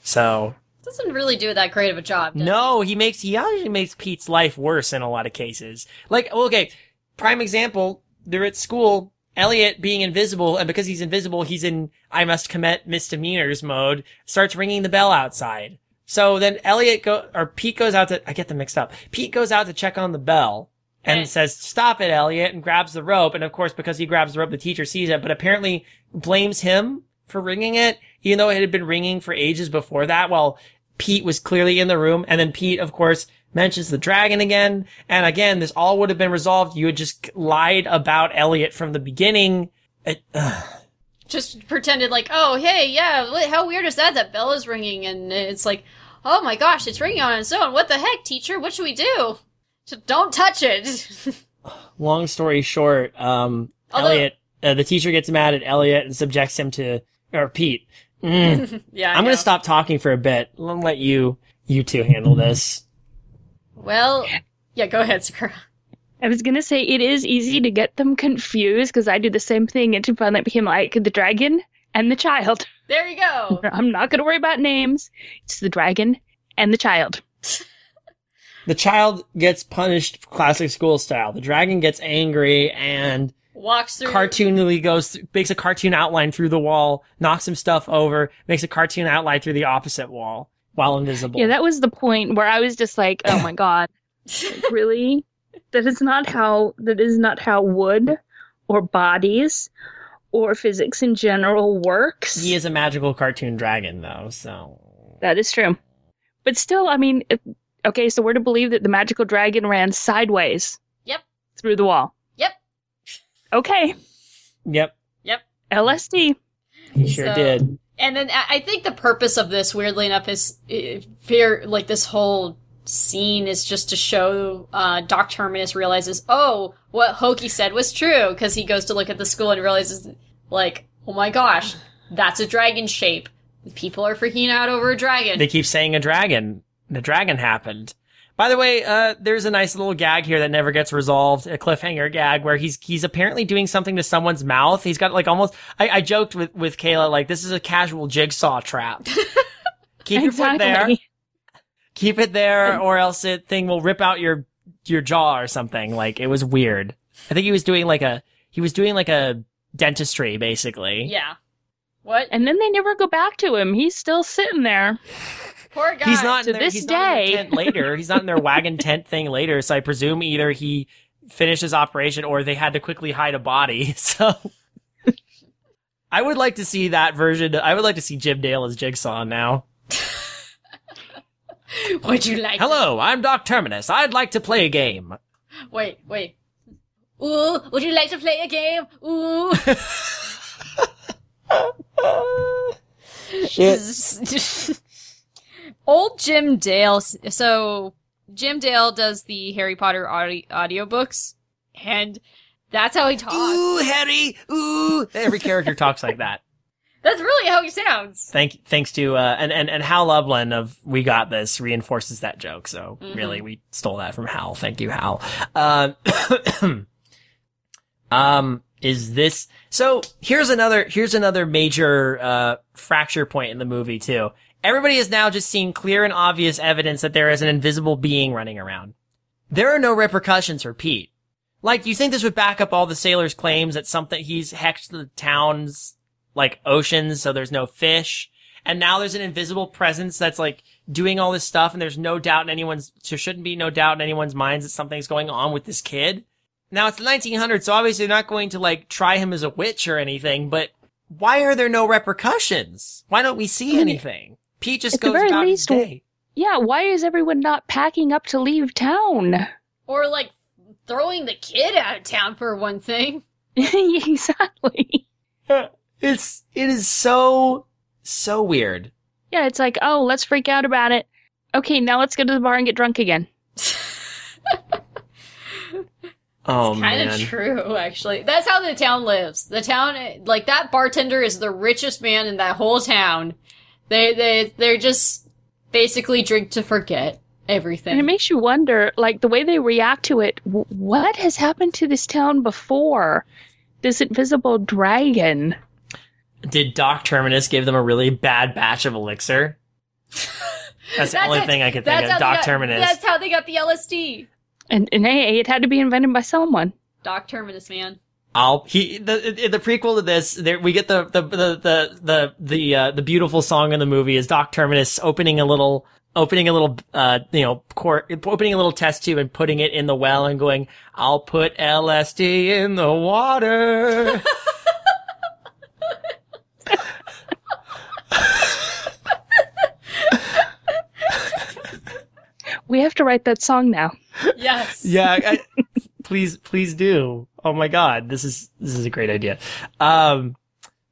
So Doesn't really do that great of a job. No, he makes he actually makes Pete's life worse in a lot of cases. Like, okay, prime example, they're at school, Elliott being invisible, and because he's invisible, he's in I must commit misdemeanors mode, starts ringing the bell outside. So then Elliott go or Pete goes out to I get them mixed up. Pete goes out to check on the bell and says, Stop it, Elliott, and grabs the rope, and of course because he grabs the rope, the teacher sees it, but apparently blames him for ringing it, even though it had been ringing for ages before that, while Pete was clearly in the room, and then Pete, of course, mentions the dragon again, and again, this all would have been resolved. You had just lied about Elliott from the beginning. It. Just pretended like, oh, hey, yeah, how weird is that? That bell is ringing, and it's like, oh my gosh, it's ringing on its own. What the heck, teacher? What should we do? Just don't touch it. [LAUGHS] long story short, um, Although- Elliott, uh, the teacher gets mad at Elliott and subjects him to, or Pete. Mm. [LAUGHS] yeah, I I'm know. gonna stop talking for a bit. I'll let you, you two handle this. Well, yeah, go ahead, Sakura. I was gonna say it is easy to get them confused because I do the same thing and to find that became like the dragon and the child. [LAUGHS] There you go. I'm not gonna worry about names. It's the dragon and the child. [LAUGHS] The child gets punished classic school style. The dragon gets angry and Walks through. cartoonily goes, th- makes a cartoon outline through the wall, knocks some stuff over, makes a cartoon outline through the opposite wall while invisible. Yeah, that was the point where I was just like, oh my god, [LAUGHS] like, really? That is not how that is not how wood or bodies or physics in general works. he is a magical cartoon dragon though, so. That is true. But still, I mean, if, okay, so we're to believe that the magical dragon ran sideways Yep. through the wall. Yep. Okay, Yep, Yep. LSD. he sure So- did. And then I I think the purpose of this, weirdly enough, is uh, fear. Like this whole scene is just to show uh, Doc Terminus realizes, oh, what Hoagy said was true, because he goes to look at the school and realizes, like, oh my gosh, that's a dragon shape. People are freaking out over a dragon. They keep saying a dragon. The dragon happened. By the way, uh, there's a nice little gag here that never gets resolved, a cliffhanger gag where he's, he's apparently doing something to someone's mouth. He's got like almost, I, I joked with, with Kayla, like, this is a casual jigsaw trap. [LAUGHS] Keep your foot there. Exactly. Keep it there or else it thing will rip out your, your jaw or something. Like, it was weird. I think he was doing like a, he was doing like a dentistry, basically. yeah. What? And then they never go back to him. He's still sitting there. [LAUGHS] Poor guy. He's not to in their, this he's not in their day. tent later. He's not in their wagon [LAUGHS] tent thing later. So I presume either he finished his operation or they had to quickly hide a body. [LAUGHS] So I would like to see that version. I would like to see Jim Dale as Jigsaw now. [LAUGHS] Would you like? Hello, I'm Doc Terminus. I'd like to play a game. Wait, wait. Ooh, would you like to play a game? Ooh. [LAUGHS] Shit. [LAUGHS] Old Jim Dale. So Jim Dale does the Harry Potter audi- audiobooks, and that's how he talks. Ooh, Harry. Ooh. Every character talks like that. That's really how he sounds. Thank, thanks to uh, and and and Hal Lublin of We Got This reinforces that joke. So Mhm. really, we stole that from Hal. Thank you, Hal. Um, [COUGHS] um, is this so? Here's another here's another major uh fracture point in the movie too. Everybody is now just seeing clear and obvious evidence that there is an invisible being running around. There are no repercussions for Pete. Like, you think this would back up all the sailors' claims that something he's hexed the town's like oceans, so there's no fish. And now there's an invisible presence that's like doing all this stuff, and there's no doubt in anyone's, there shouldn't be no doubt in anyone's minds that something's going on with this kid. Now it's the 1900s, so obviously they're not going to like try him as a witch or anything, but why are there no repercussions? Why don't we see mean, anything? Pete just at the goes very about his least, day. Yeah, why is everyone not packing up to leave town? Or like throwing the kid out of town for one thing. [LAUGHS] exactly. [LAUGHS] It's, it is so, so weird. Yeah, it's like, oh, let's freak out about it. Okay, now let's go to the bar and get drunk again. [LAUGHS] Oh Kind man. of true, actually. That's how the town lives. The town, like that bartender, is the richest man in that whole town. They they they're just basically drink to forget everything. And it makes you wonder, like the way they react to it. W- what has happened to this town before? This invisible dragon. Did Doc Terminus give them a really bad batch of elixir? [LAUGHS] That's the only it. thing I could think of. Doc got- Terminus. That's how they got the LSD. And, and hey, it had to be invented by someone. Doc Terminus, man. I'll he the the prequel to this. There we get the the the the the the, uh, the beautiful song in the movie is Doc Terminus opening a little opening a little uh you know cor- opening a little test tube and putting it in the well and going I'll put LSD in the water. [LAUGHS] We have to write that song now. Yes. yeah, I, [LAUGHS] please please do. Oh my god, this is this is a great idea. Um,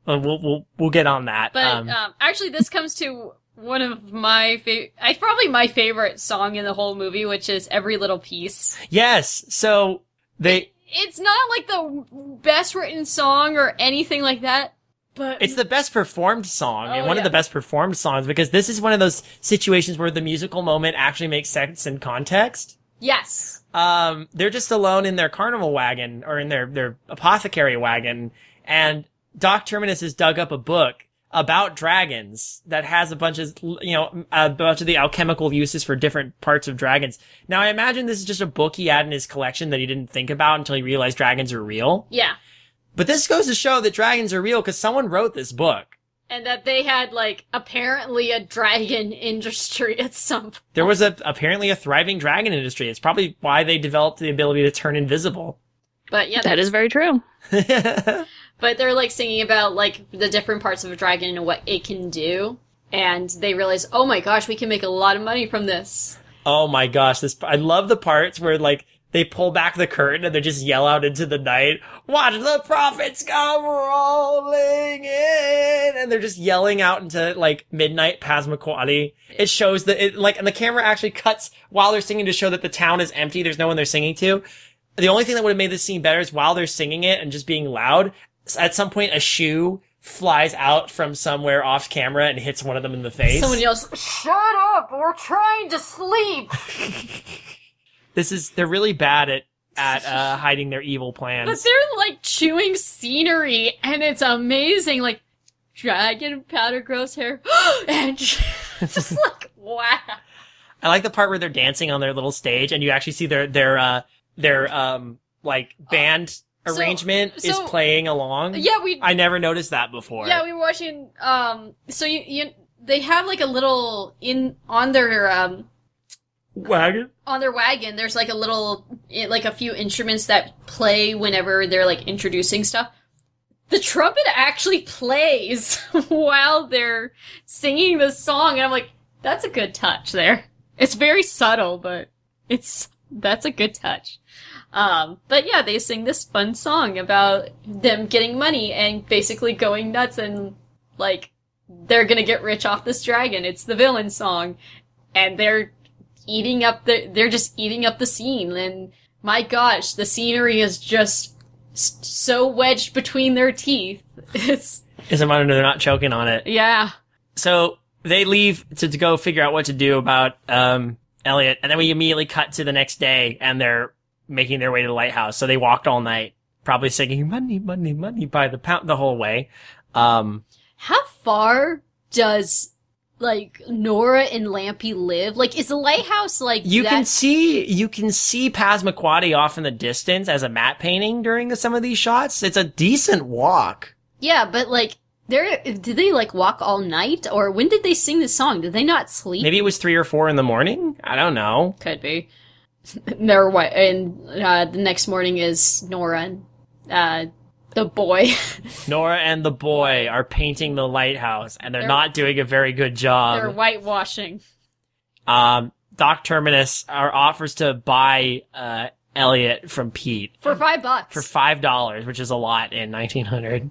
well, we'll we'll we'll get on that. But um, um, actually, this comes to one of my favorite. I probably my favorite song in the whole movie, which is "Every Little Piece." yes, so they It's not like the best written song or anything like that, but It's the best performed song and one yeah. of the best performed songs because this is one of those situations where the musical moment actually makes sense in context. yes, Um, they're just alone in their carnival wagon or in their, their apothecary wagon and Doc Terminus has dug up a book about dragons that has a bunch of, you know, a bunch of the alchemical uses for different parts of dragons. Now I imagine this is just a book he had in his collection that he didn't think about until he realized dragons are real. yeah, But this goes to show that dragons are real because someone wrote this book. and that they had like apparently a dragon [LAUGHS] industry at some. There was a apparently a thriving dragon industry. It's probably why they developed the ability to turn invisible. But yeah, That is very true. [LAUGHS] But they're like singing about like the different parts of a dragon and what it can do. And they realize, oh my gosh, we can make a lot of money from this. oh my gosh, this I love the parts where like they pull back the curtain and they just yell out into the night, "Watch the prophets come rolling in!" And they're just yelling out into like midnight Passamaquoddy. It shows that it like, and the camera actually cuts while they're singing to show that the town is empty. There's no one they're singing to. The only thing that would have made this scene better is while they're singing it and just being loud. At some point, a shoe flies out from somewhere off camera and hits one of them in the face. Someone yells, "Shut up! We're trying to sleep." [LAUGHS] This is they're really bad at at uh, hiding their evil plans. But they're like chewing scenery, and it's amazing. Like dragon powder grows hair, [GASPS] and [LAUGHS] just like wow. I like the part where they're dancing on their little stage, and you actually see their their uh, their um like band so- arrangement is so- playing along. Yeah, we I never noticed that before. yeah we were watching. Um, so you you they have like a little in on their um wagon. on their wagon there's like a little eh, like a few instruments that play whenever they're like introducing stuff. The trumpet actually plays [LAUGHS] while they're singing the song and i'm like that's a good touch there. It's very subtle but it's that's a good touch. Um but yeah they sing this fun song about them getting money and basically going nuts and like they're gonna get rich off this dragon. It's the villain song and they're eating up the they're just eating up the scene and my gosh the scenery is just so wedged between their teeth [LAUGHS] it's Is a wonder they're not choking on it. yeah So they leave to, to go figure out what to do about um Elliott, and then we immediately cut to the next day, and they're making their way to the lighthouse. So they walked all night, probably singing "Money, Money, Money" by the pound the whole way. Um, how far does like nora and lampie live like is the lighthouse like You that can see you can see Passamaquoddy off in the distance as a matte painting during some of these shots. It's a decent walk. yeah but like they're did they like walk all night or when did they sing this song did they not sleep Maybe it was three or four in the morning. I don't know. Could be. [LAUGHS] They're what, and uh, the next morning is Nora and uh, the boy. [LAUGHS] Nora and the boy are painting the lighthouse, and they're, They're- not doing a very good job. They're whitewashing. Um, Doc Terminus are offers to buy uh, Elliott from Pete For five bucks. for five dollars, which is a lot in 1900.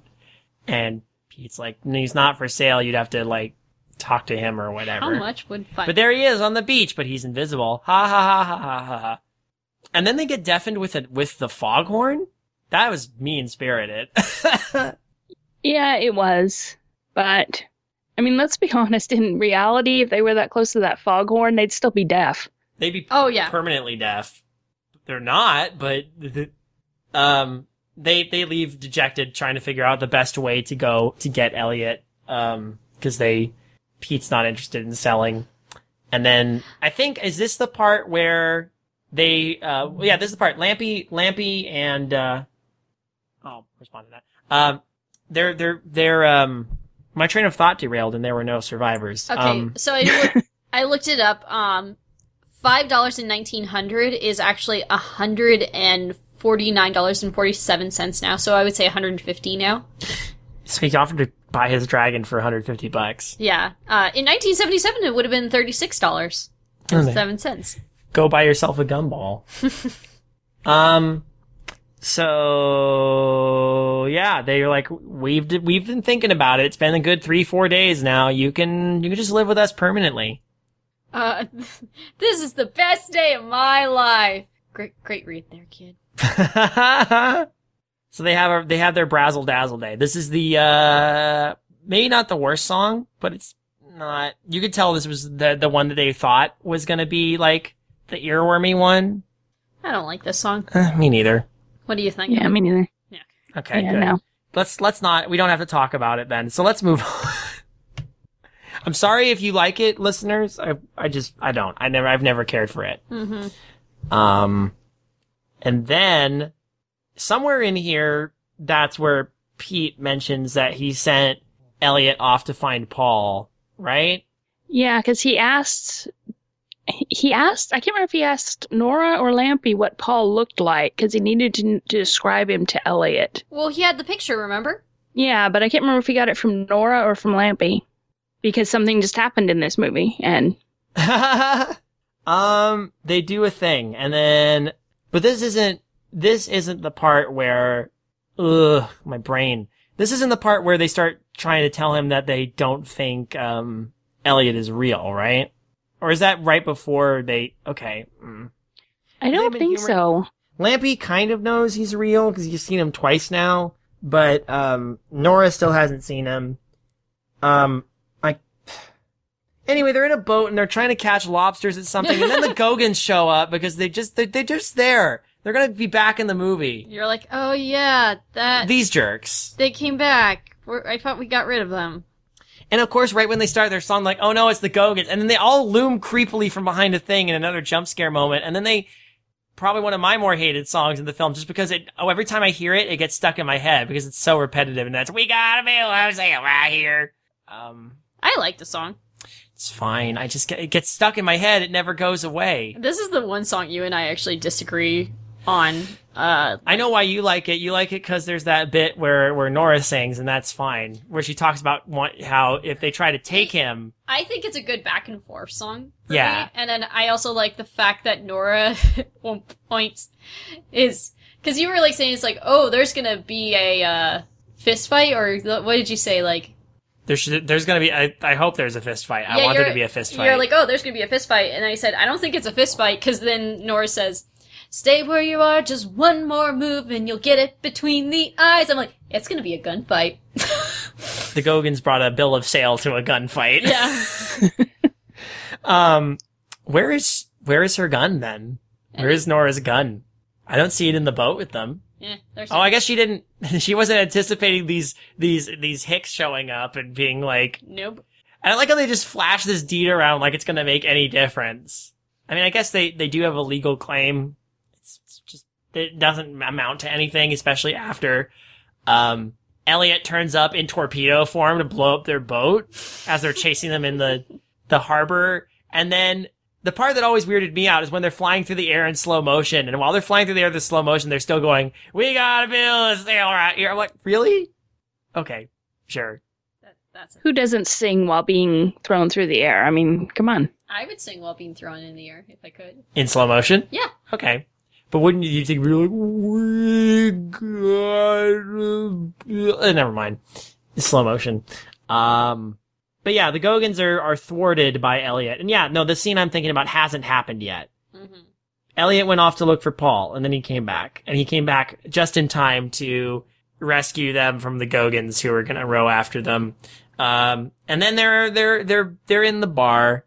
And Pete's like, he's not for sale. You'd have to like talk to him or whatever. How much would five? But there he is on the beach, but he's invisible. Ha ha ha ha ha ha ha. and then they get deafened with it with the foghorn. That was mean spirited. [LAUGHS] Yeah, it was. But I mean, let's be [LAUGHS] honest, in reality, if they were that close to that foghorn, they'd still be deaf. They'd be Oh yeah. permanently deaf. They're not, but the, um, they they leave dejected, trying to figure out the best way to go to get Elliott. Um, because they Pete's not interested in selling. And then I think is this the part where they uh yeah this is the part Lampie Lampie and uh I'll respond to that. Um, they're they're they're um my train of thought derailed and there were no survivors. Okay, Um, so I I looked it up. Um, five dollars in nineteen hundred is actually a hundred and forty nine dollars and forty seven cents now. So I would say one hundred and fifty now. so he offered to buy his dragon for 150 bucks. Yeah. Uh, in nineteen seventy seven, it would have been thirty six dollars and man. seven cents. go buy yourself a gumball. [LAUGHS] um, so yeah, they're like, we've we've been thinking about it. It's been a good three four days now. You can you can just live with us permanently. Uh, [LAUGHS] this is the best day of my life. Great, great read there, kid. [LAUGHS] so they have a, they have their brazzle dazzle day. This is the uh maybe not the worst song, but it's not. You could tell this was the the one that they thought was gonna be like the earwormy one. I don't like this song. Eh, me neither. What do you think? Yeah, me neither. Yeah. Okay, yeah, good. no. let's let's not we don't have to talk about it then so let's move on [LAUGHS] i'm sorry if you like it listeners i i just i don't i never i've never cared for it Mm-hmm. um and then somewhere in here that's where pete mentions that he sent elliott off to find paul right Yeah, because he asked, he asked, I can't remember if he asked Nora or Lampie what Paul looked like because he needed to, to describe him to Elliott. Well, he had the picture, remember? Yeah, but I can't remember if he got it from Nora or from Lampie because something just happened in this movie. And [LAUGHS] um, they do a thing, and then, but this isn't. This isn't the part where, ugh, my brain. This isn't the part where they start trying to tell him that they don't think um Elliott is real, right? Or is that right before they? Okay. Mm. I don't think humored- so. Lampie kind of knows he's real because you've seen him twice now, but um, Nora still hasn't seen him. Um, I. Anyway, they're in a boat and they're trying to catch lobsters at something, and then the [LAUGHS] Gogans show up because they just they're, they're just there. They're gonna be back in the movie. You're like, oh yeah, that These jerks. they came back. We're, I thought we got rid of them. And of course, right when they start their song, like, oh no, it's the Gogans. And then they all loom creepily from behind a thing in another jump scare moment. And then they, probably one of my more hated songs in the film, just because it, oh, every time I hear it, it gets stuck in my head because it's so repetitive. And that's, we gotta be say it right here. Um, I like the song. it's fine. I just get, it gets stuck in my head. It never goes away. This is the one song you and I actually disagree on. Uh, I know why you like it. You like it because there's that bit where, where Nora sings and that's fine. Where she talks about what, how if they try to take him, I think it's a good back and forth song. For Yeah. Me. And then I also like the fact that Nora, at [LAUGHS] one point, is because you were like saying it's like, oh, there's gonna be a uh, fist fight, or what did you say? Like, there should, there's gonna be, I, I hope there's a fist fight. I want there to be a fist fight. You're like, oh, there's gonna be a fist fight, and I said, I don't think it's a fist fight, because then Nora says, "Stay where you are, just one more move, and you'll get it between the eyes." I'm like, it's gonna be a gunfight. [LAUGHS] the Gogans brought a bill of sale to a gunfight. yeah, [LAUGHS] Um, where is where is her gun then? Where is Nora's gun? I don't see it in the boat with them. yeah. Oh, I guess she didn't. [LAUGHS] She wasn't anticipating these these these hicks showing up and being like. nope. And I like how they just flash this deed around like it's gonna make any difference. I mean, I guess they they do have a legal claim. It's, it's just it doesn't amount to anything, especially after um Elliott turns up in torpedo form to blow up their boat as they're chasing them in the the harbor, and then. The part that always weirded me out is when they're flying through the air in slow motion, and while they're flying through the air in slow motion, they're still going, "We gotta build a sail right here." I'm like, really? Okay, sure. That, that's. Who doesn't sing while being thrown through the air? I mean, come on. I would sing while being thrown in the air if I could. In slow motion? Yeah. Okay. But wouldn't you think we're like, we got, uh, never mind. Slow motion. Um, but yeah, the Gogans are, are thwarted by Elliott. And yeah, no, the scene I'm thinking about hasn't happened yet. hmm Elliott went off to look for Paul, and then he came back, and he came back just in time to rescue them from the Gogans who were going to row after them. Um, and then they're they're they're they're in the bar.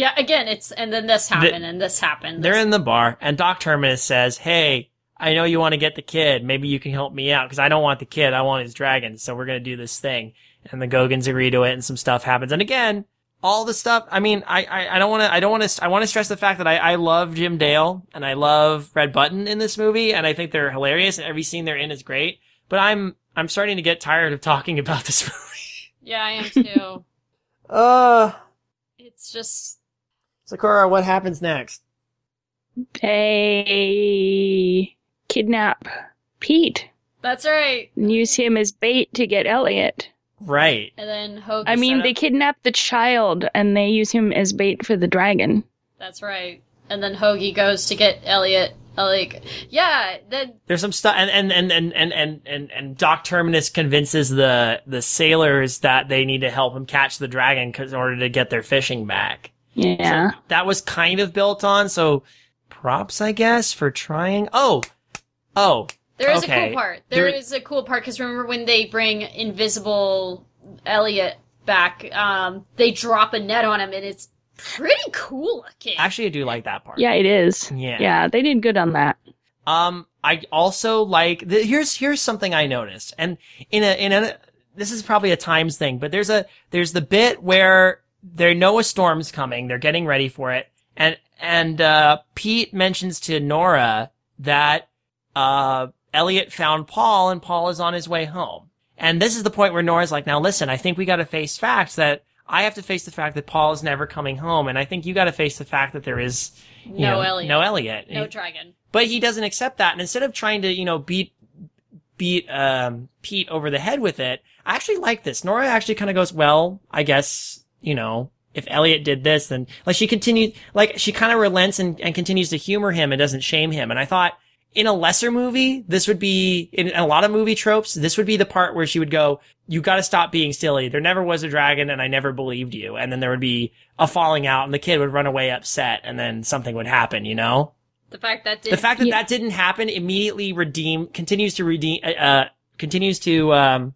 Yeah, again, it's and then this happened and this happened. They're This- in the bar, and Doc Terminus says, "Hey, I know you want to get the kid. Maybe you can help me out because I don't want the kid. I want his dragon. So we're gonna do this thing." And the Gogans agree to it, and some stuff happens. And again, all the stuff. I mean, I I, I don't want to. I don't want to. I want to stress the fact that I I love Jim Dale and I love Red Button in this movie, and I think they're hilarious. And every scene they're in is great. But I'm I'm starting to get tired of talking about this [LAUGHS] movie. yeah, I am too. [LAUGHS] Uh, it's just Sakura, what happens next? They kidnap Pete that's right. and use him as bait to get Elliott. Right. And then Hope. I mean, they up- kidnap the child and they use him as bait for the dragon. That's right. And then Hoagy goes to get Elliott. Like, yeah, then There's some stuff, and and and and and and and, and Doc Terminus convinces the the sailors that they need to help him catch the dragon 'cause- in order to get their fishing back. Yeah. That was kind of built on, so props, I guess, for trying. Oh, oh, there is a cool part. There- there is a cool part because remember when they bring Invisible Elliott back, um, they drop a net on him and it's pretty cool looking. actually, I do like that part. Yeah, it is. Yeah. Yeah, they did good on that. Um, I also like the, here's here's something I noticed, and in a in a this is probably a times thing, but there's a there's the bit where they know a storm's coming, they're getting ready for it, and and uh, Pete mentions to Nora that uh, Elliott found Paul, and Paul is on his way home, and this is the point where Nora's like, now listen, I think we got to face facts that. I have to face the fact that Paul is never coming home, and I think you got to face the fact that there is No know, Elliott. no Elliott, no dragon. but he doesn't accept that. And instead of trying to, you know, beat beat um, Pete over the head with it, I actually like this. Nora actually kind of goes, "Well, I guess you know." If Elliott did this, then like she continued, like she kind of relents and, and continues to humor him and doesn't shame him. And I thought in a lesser movie, this would be in a lot of movie tropes. This would be the part where she would go, "You got to stop being silly. There never was a dragon, and I never believed you." And then there would be a falling out, and the kid would run away upset, and then something would happen. You know? The fact that did the fact that Yeah. that didn't happen immediately redeem continues to redeem uh, uh continues to um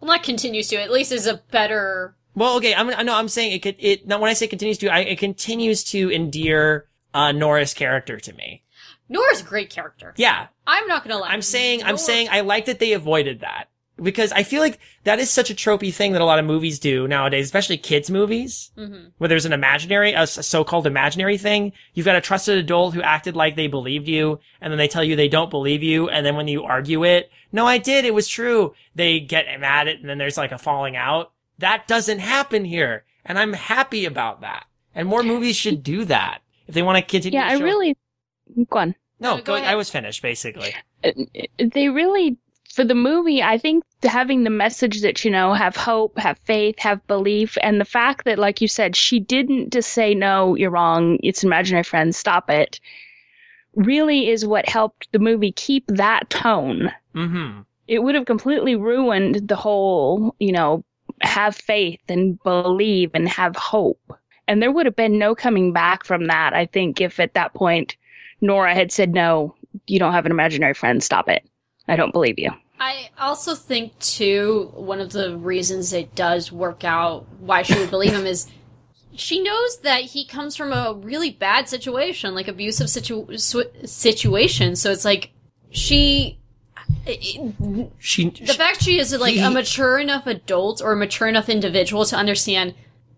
well, not continues to. At least is a better. Well okay i'm i know i'm saying it could it no when i say continues to I, it continues to endear uh nora's character to me Nora's a great character. yeah I'm not gonna lie. i'm saying i'm saying i like that they avoided that because i feel like that is such a tropey thing that a lot of movies do nowadays especially kids movies Mhm. where there's an imaginary, a so-called imaginary thing. You've got a trusted adult who acted like they believed you, and then they tell you they don't believe you, and then when you argue it, no, I did, it was true. They get mad at it, and then there's like a falling out. That doesn't happen here, and I'm happy about that. And more movies should do that if they want to continue. Yeah, to I really. Go on. no. No, go Go. I was finished basically. They really, for the movie, I think having the message that, you know, have hope, have faith, have belief, and the fact that, like you said, she didn't just say, no, you're wrong, it's an imaginary friend, stop it, really is what helped the movie keep that tone. Mm-hmm. It would have completely ruined the whole, you know, have faith and believe and have hope. And there would have been no coming back from that, I think, if at that point Nora had said, no, you don't have an imaginary friend, stop it. I don't believe you. I also think too one of the reasons it does work out why she would believe him is she knows that he comes from a really bad situation, like abusive situ- situation. So it's like she. It- She, the fact she is like He- a mature enough adult or a mature enough individual to understand,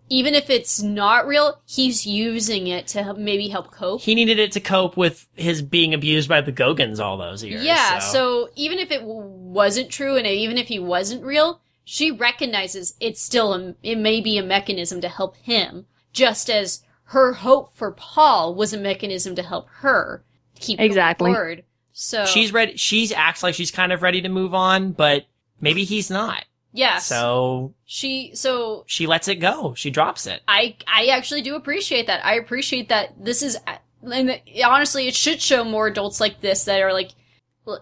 even if it's not real, he's using it to help, maybe help cope. he needed it to cope with his being abused by the Gogans all those years. Yeah, so. so even if it w- wasn't true and even if he wasn't real, she recognizes it's still a, it may be a mechanism to help him, just as her hope for Paul was a mechanism to help her keep going Exactly. forward. So she's ready. She's acts like she's kind of ready to move on, but maybe he's not. yes, So she so she lets it go. She drops it. I I actually do appreciate that. I appreciate that this is and honestly, it should show more adults like this that are like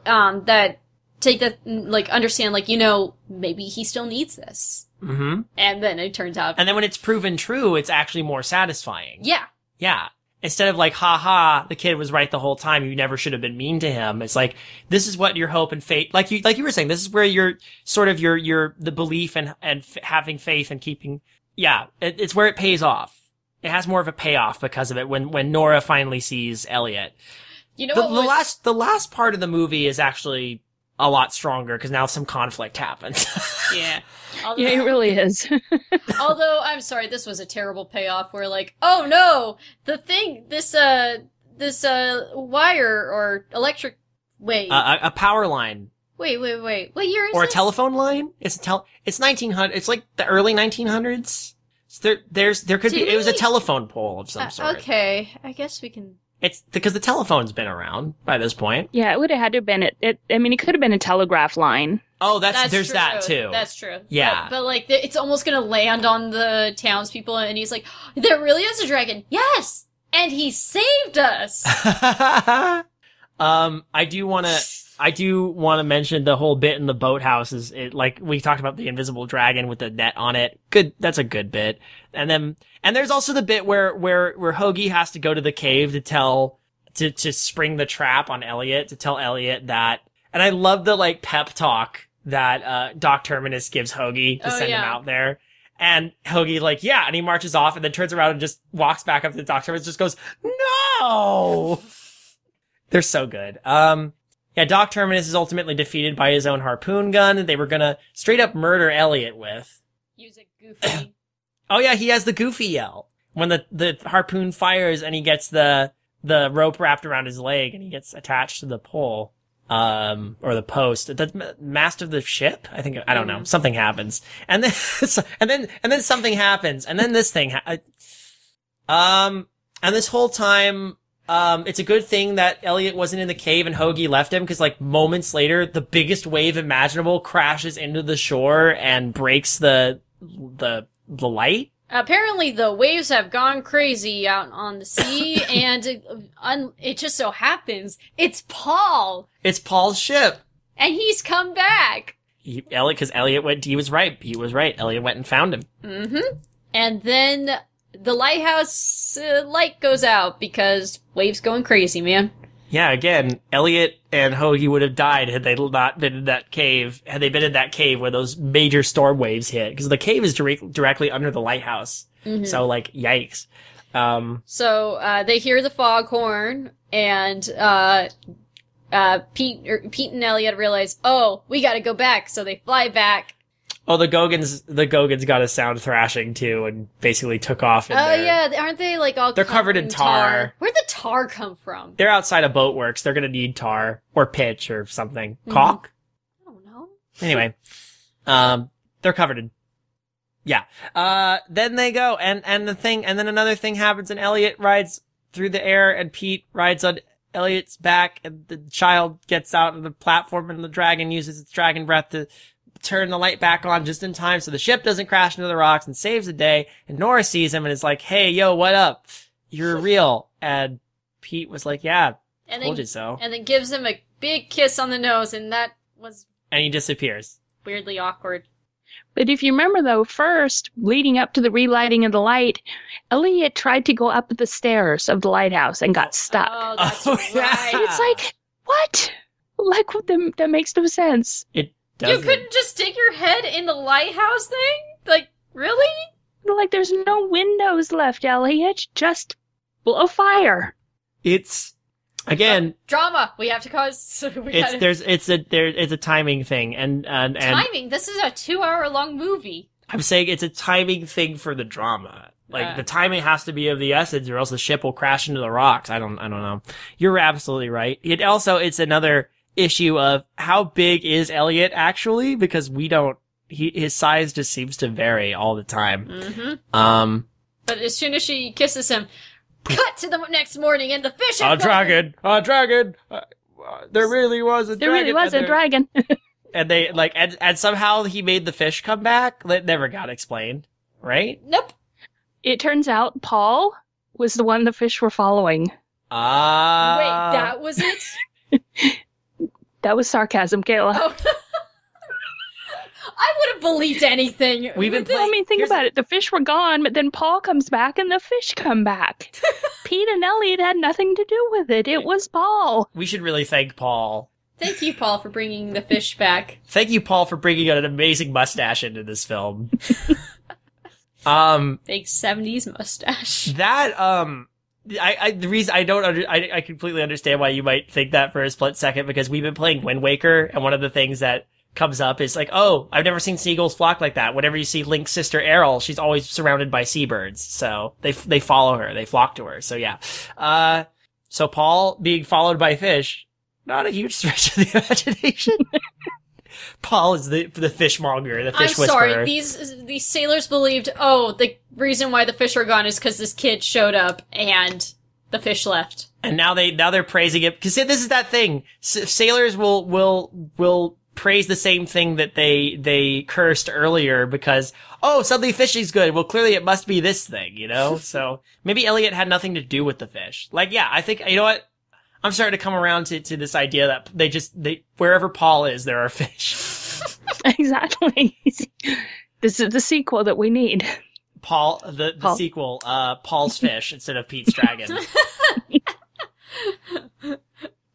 um that take that like understand like you know maybe he still needs this, hmm and then it turns out And then when it's proven true, it's actually more satisfying. yeah Yeah. Instead of like, ha ha, the kid was right the whole time. You never should have been mean to him. It's like, this is what your hope and faith, like you, like you were saying, this is where your sort of your, your, the belief and, and f- having faith and keeping, yeah, it, it's where it pays off. It has more of a payoff because of it when, when Nora finally sees Elliott. You know The, what the last, the last part of the movie is actually a lot stronger because now some conflict happens. [LAUGHS] Yeah. Although, Yeah, it really is. [LAUGHS] although I'm sorry, this was a terrible payoff. Where like, oh no, the thing, this uh, this uh, wire or electric. Wait, a, a- a power line wait, wait, wait. What year is or a this? telephone line. It's a tel. It's nineteen hundred. It's like the early nineteen hundreds. So there, there's there could be. Did It was a telephone pole of some Uh, sort. okay, I guess we can. It's because the telephone's been around by this point. yeah, it would have had to have been it. it I mean, it could have been a telegraph line. Oh, that's, That's there's true. that too. That's true. Yeah. but, but, like, the, it's almost gonna land on the townspeople, and he's like, "There really is a dragon." Yes, and he saved us. [LAUGHS] um, I do want to. [LAUGHS] I do want to mention the whole bit in the boathouse is it like we talked about the invisible dragon with the net on it. Good, that's a good bit. And then and there's also the bit where where where Hoagy has to go to the cave to tell to to spring the trap on Elliott to tell Elliott that. And I love the like pep talk that uh Doc Terminus gives Hoagy to Oh, send him out there. And Hoagy like, yeah, and he marches off and then turns around and just walks back up to the Doc Terminus just goes, no! They're so good. Um, yeah, Doc Terminus is ultimately defeated by his own harpoon gun that they were gonna straight up murder Elliott with. Use a goofy. [COUGHS] Oh yeah, he has the goofy yell. When the, the harpoon fires and he gets the, the rope wrapped around his leg and he gets attached to the pole. Um, or the post, the mast of the ship. I think, I don't know. Something happens. And then, [LAUGHS] and then, and then something happens. And then this thing, ha- um, and this whole time, um, it's a good thing that Elliott wasn't in the cave and Hoagy left him because like moments later, the biggest wave imaginable crashes into the shore and breaks the, the, the light. Apparently, the waves have gone crazy out on the sea, [COUGHS] and it, un- it just so happens it's Paul, It's Paul's ship. and he's come back. He, Elliott, because Elliott went, he was right. He was right. Elliott went and found him. Mm-hmm. And then the lighthouse uh, light goes out because waves going crazy, man. Yeah, again, Elliott and Hoagy would have died had they not been in that cave, had they been in that cave where those major storm waves hit. Because the cave is direct, directly under the lighthouse. So, like, yikes. Um, So uh, they hear the foghorn, and uh, uh, Pete er, Pete and Elliott realize, oh, we got to go back. So they fly back. Oh, the Gogans, the Gogans got a sound thrashing too and basically took off. Oh their- yeah, aren't they like all? They're covered in tar. Where'd the tar come from? They're outside of Boatworks. They're gonna need tar or pitch or something. Mm-hmm. Caulk? I don't know. Anyway, um, they're covered in. Yeah. Uh, then they go, and and the thing, and then another thing happens, and Elliott rides through the air, and Pete rides on Elliott's back, and the child gets out of the platform, and the dragon uses its dragon breath to turn the light back on just in time, so the ship doesn't crash into the rocks, and saves the day. And Nora sees him and is like, "Hey, yo, what up? You're [LAUGHS] real." And Pete was like, "Yeah, And told then you so," and then gives him a big kiss on the nose, and that was and he disappears. weirdly awkward. But if you remember, though, first, leading up to the relighting of the light, Elliott tried to go up the stairs of the lighthouse and got stuck. Oh, [LAUGHS] oh that's Oh, right. yeah. And it's like, what? Like, what that makes no sense. It You doesn't. couldn't just stick your head in the lighthouse thing? Like, really? Like, there's no windows left, Elliott. Just blow fire. It's again. Drama. We have to cause. [LAUGHS] We it's gotta- there's it's a there it's a timing thing and and and timing. This is a two-hour-long movie. I'm saying it's a timing thing for the drama. Like Uh. the timing has to be of the essence, or else the ship will crash into the rocks. I don't I don't know. You're absolutely right. It also it's another issue of how big is Elliott actually because we don't. He his size just seems to vary all the time. Mm-hmm. Um, But as soon as she kisses him, cut to the next morning, and the fish. a gone. dragon, a dragon. Uh, there really was a There dragon. There really was and a there- dragon. [LAUGHS] and they like and, and somehow he made the fish come back that never got explained right Nope. it turns out Paul was the one the fish were following. ah Wait, that was it. [LAUGHS] That was sarcasm, Kayla. Oh. [LAUGHS] I would have believed anything. We've been Well, I playing- mean, think here's- about it. The fish were gone, but then Paul comes back and the fish come back. [LAUGHS] Pete and Elliott had nothing to do with it. It was Paul. We should really thank Paul. Thank you, Paul, for bringing the fish back. Thank you, Paul, for bringing an amazing mustache into this film. [LAUGHS] um, Big 70s mustache. that um, I, I the reason I don't under, I I completely understand why you might think that for a split second because we've been playing Wind Waker and one of the things that comes up is like, oh, I've never seen seagulls flock like that. Whenever you see Link's sister Aryll, she's always surrounded by seabirds, so they they follow her, they flock to her. So yeah, uh, so Paul being followed by fish, not a huge [LAUGHS] stretch of the imagination. Paul is the the fishmonger, the fish I'm whisperer. sorry, these these sailors believed, oh, the reason why the fish are gone is because this kid showed up and the fish left. and now they now they're praising it because this is that thing. S- sailors will will will praise the same thing that they they cursed earlier because oh suddenly fishing's good. Well, clearly it must be this thing, you know. [LAUGHS] so maybe Elliott had nothing to do with the fish. Like yeah, I think you know what. I'm starting to come around to, to this idea that they just they wherever Paul is, there are fish. [LAUGHS] Exactly. this is the sequel that we need. Paul the, the Paul. sequel, uh Paul's fish instead of Pete's dragon. [LAUGHS]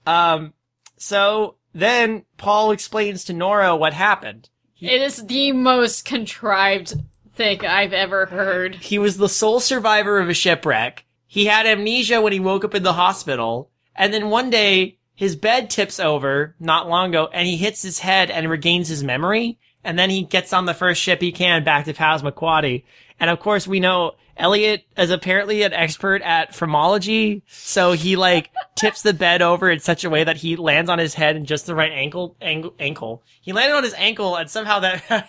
um so then Paul explains to Nora what happened. It is the most contrived thing I've ever heard. He was the sole survivor of a shipwreck. He had amnesia when he woke up in the hospital. And then one day, his bed tips over not long ago and he hits his head and regains his memory. And then he gets on the first ship he can back to Passamaquoddy. And of course, we know Elliott is apparently an expert at phrenology. So he like [LAUGHS] tips the bed over in such a way that he lands on his head in just the right ankle, ankle, ankle. He landed on his ankle and somehow that [LAUGHS]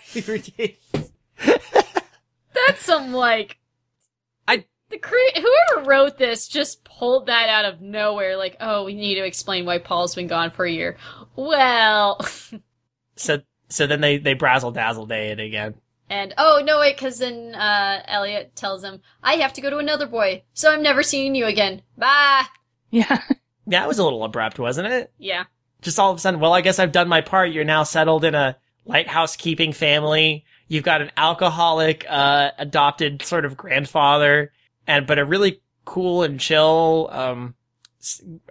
That's some like the cre- whoever wrote this just pulled that out of nowhere. Like, oh, we need to explain why Paul's been gone for a year. Well, [LAUGHS] So so then they they brazzle dazzle day it again. and oh no, wait, because then uh, Elliott tells him, "I have to go to another boy, so I'm never seeing you again. Bye." Yeah. [LAUGHS] That was a little abrupt, wasn't it? Yeah, Just all of a sudden, well, I guess I've done my part. You're now settled in a lighthouse keeping family. You've got an alcoholic uh adopted sort of grandfather and but a really cool and chill um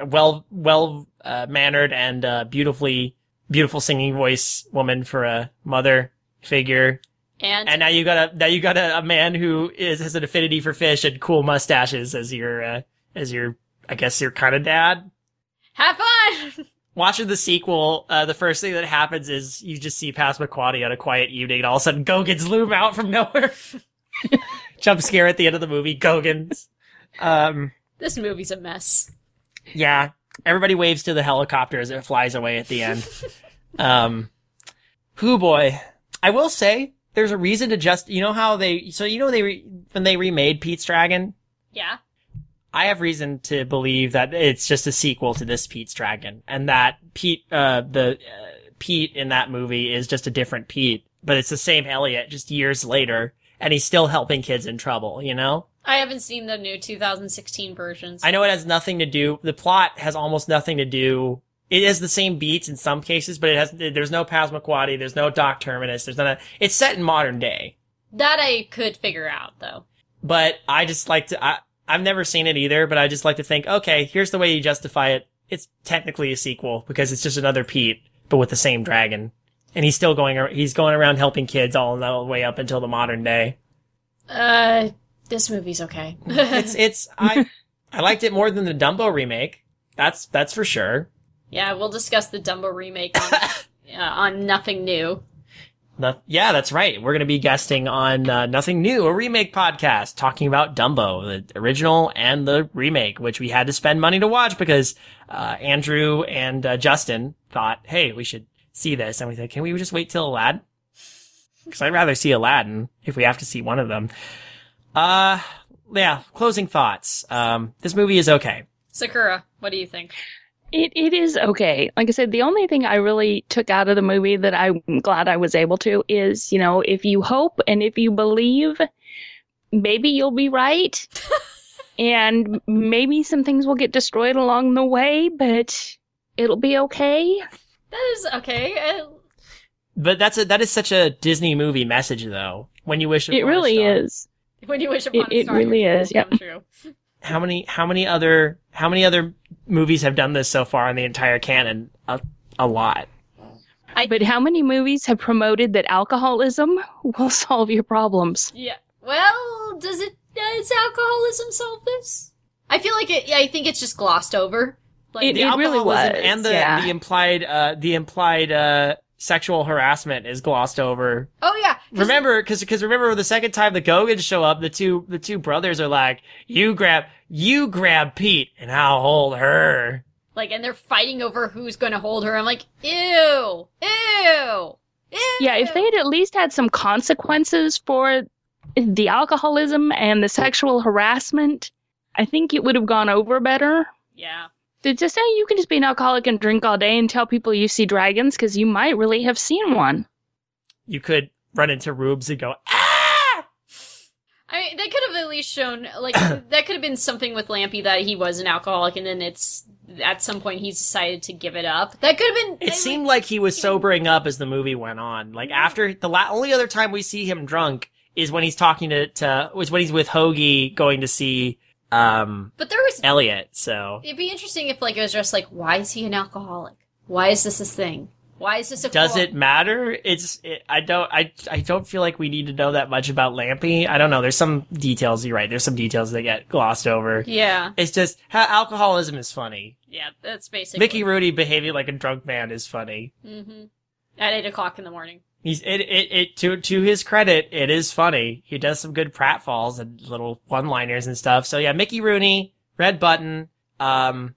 well well uh, mannered and uh, beautifully beautiful singing voice woman for a mother figure. and, And now you got a now you got a, a man who is has an affinity for fish and cool mustaches as your uh, as your I guess your kind of dad. have fun. [LAUGHS] Watching the sequel, uh, the first thing that happens is you just see Passamaquoddy on a quiet evening, and all of a sudden Gogans loom out from nowhere. [LAUGHS] [LAUGHS] Jump scare at the end of the movie, Gogans. Um, this movie's a mess. yeah, everybody waves to the helicopter as it flies away at the end. [LAUGHS] um, who boy, I will say there's a reason to just you know how they so you know they re, when they remade Pete's Dragon. Yeah, I have reason to believe that it's just a sequel to this Pete's Dragon, and that Pete, uh, the uh, Pete in that movie is just a different Pete, but it's the same Elliott just years later, and he's still helping kids in trouble. You know, I haven't seen the new 2016 versions. I know it has nothing to do. The plot has almost nothing to do. It has the same beats in some cases, but it has. There's no Passamaquoddy. There's no Doc Terminus. There's none. Of, it's set in modern day. that I could figure out though. but I just like to. I, I've never seen it either, but I just like to think, okay, here's the way you justify it. It's technically a sequel because it's just another Pete, but with the same dragon, and he's still going. He's going around helping kids all the way up until the modern day. Uh, this movie's okay. [LAUGHS] It's it's I I liked it more than the Dumbo remake. That's that's for sure. yeah, we'll discuss the Dumbo remake on, [LAUGHS] uh, on Nothing New. No- yeah, that's right. We're going to be guesting on uh, Nothing New, a remake podcast, talking about Dumbo, the original and the remake, which we had to spend money to watch because uh, Andrew and uh, Justin thought, hey, we should see this. And we said, can we just wait till Aladdin? Because I'd rather see Aladdin if we have to see one of them. Uh, yeah, closing thoughts. Um, this movie is okay. Sakura, what do you think? It it is okay. Like I said, the only thing I really took out of the movie that I'm glad I was able to is, you know, if you hope and if you believe, maybe you'll be right. [LAUGHS] and maybe some things will get destroyed along the way, but it'll be okay. That is okay. Uh, But that's a that is such a Disney movie message though. When you wish It upon a really star. is. When you wish upon It- a it really is, dreams yep. come true. [LAUGHS] How many how many other how many other movies have done this so far in the entire canon? A, a lot. But how many movies have promoted that alcoholism [LAUGHS] will solve your problems? Yeah. Well, does it does alcoholism solve this? I feel like it. Yeah, I think it's just glossed over. Like, It- the really alcoholism was, and the yeah. the implied uh the implied uh sexual harassment is glossed over. oh yeah. 'cause- Remember, because because remember the second time the Gogans show up, the two the two brothers are like, "You grab you grab Pete, and I'll hold her." Like, and they're fighting over who's going to hold her. I'm like, ew, ew, ew. Yeah, if they had at least had some consequences for the alcoholism and the sexual harassment, I think it would have gone over better. Yeah. To just say you can just be an alcoholic and drink all day and tell people you see dragons because you might really have seen one. You could run into Rubes and go, "Ah!" I mean, they could have at least shown, like, [COUGHS] that could have been something with Lampie that he was an alcoholic, and then it's at some point he's decided to give it up. That could have been. It seemed like he was sobering up as the movie went on. Like after the la- only other time we see him drunk is when he's talking to to was when he's with Hoagy going to see um But there was. Elliott. So It'd be interesting if, like, it was just like, why is he an alcoholic? Why is this a thing? Why is this a does qual- it matter? It's it, I don't I I don't feel like we need to know that much about Lampie. I don't know. There's some details. You're right. There's some details that get glossed over. Yeah. It's just how alcoholism is funny. Yeah, that's basically. Mickey Rooney behaving like a drunk man is funny. Mm-hmm. At 8 o'clock in the morning. He's it, it it to to his credit, it is funny. He does some good pratfalls and little one liners and stuff. So yeah, Mickey Rooney, Red Button, um,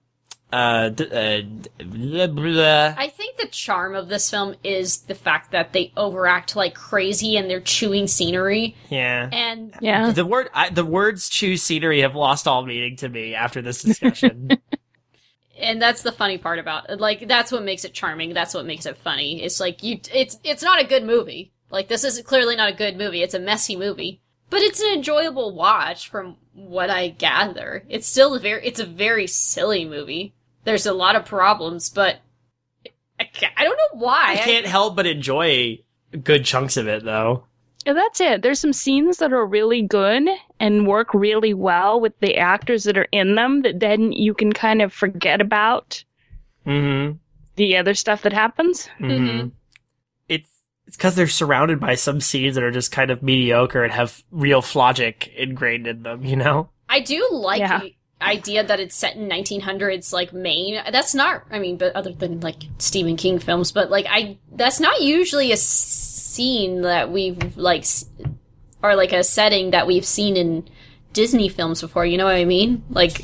uh, d- uh blah, blah. I think the charm of this film is the fact that they overact like crazy and they're chewing scenery. yeah. And Yeah. The word I, the words "chew scenery" have lost all meaning to me after this discussion. [LAUGHS] and that's the funny part about it. Like that's what makes it charming. That's what makes it funny. It's like you it's it's not a good movie. Like this is clearly not a good movie. It's a messy movie. But it's an enjoyable watch from what I gather. It's still a very it's a very silly movie. There's a lot of problems, but I, ca- I don't know why. I can't help but enjoy good chunks of it, though. Yeah, that's it. There's some scenes that are really good and work really well with the actors that are in them that then you can kind of forget about Mm-hmm. the other stuff that happens. Mm-hmm. Mhm. It's it's because they're surrounded by some scenes that are just kind of mediocre and have real logic ingrained in them. You know. I do like Yeah. the idea that it's set in 1900s like Maine. That's not I mean but other than like Stephen King films, but like I that's not usually a scene that we've like s- or like a setting that we've seen in Disney films before, you know what I mean? Like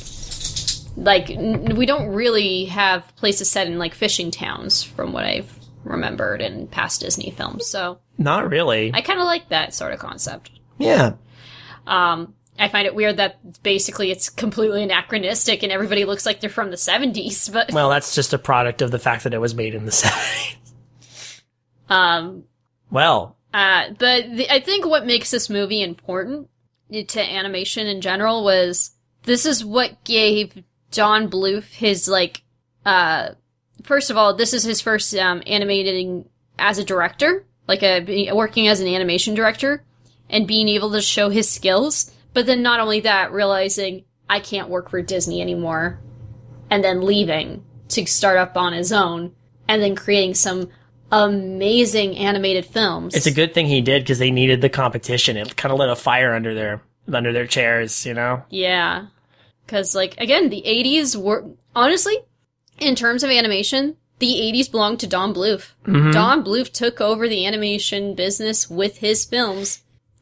like n- we don't really have places set in like fishing towns from what I've remembered in past Disney films. So, Not really. I kind of like that sort of concept. yeah. Um, I find it weird that basically it's completely anachronistic and everybody looks like they're from the 70s, but Well, that's just a product of the fact that it was made in the [LAUGHS] 70s. um, Well, uh, but the, I think what makes this movie important to animation in general was this is what gave Don Bluth his like uh first of all this is his first um animating as a director like a working as an animation director and being able to show his skills but then not only that realizing I can't work for Disney anymore and then leaving to start up on his own and then creating some amazing animated films it's a good thing he did because they needed the competition. It kind of lit a fire under their under their chairs. You know. Yeah. Because, like, again, the 80s were, honestly, in terms of animation, the 80s belonged to Don Bluth. Mhm. Don Bluth took over the animation business with his films.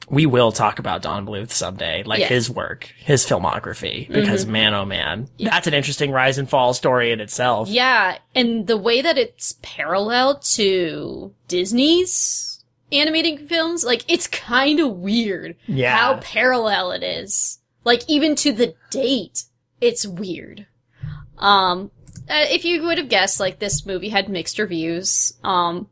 We will talk about Don Bluth someday, like Yeah. his work, his filmography, because man, oh man, that's an interesting rise and fall story in itself. Yeah, and the way that it's parallel to Disney's animating films, like, it's kind of weird Yeah. how parallel it is. Like, even to the date, it's weird. Um, uh, if you would have guessed, like, this movie had mixed reviews. Um,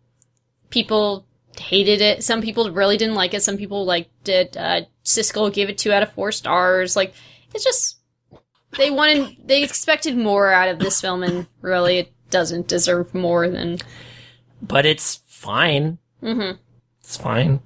people hated it. Some people really didn't like it. Some people liked it. Uh, Siskel gave it two out of four stars. Like, it's just, they wanted, they expected more out of this film, and really, it doesn't deserve more than, but it's fine. Mm-hmm. It's fine.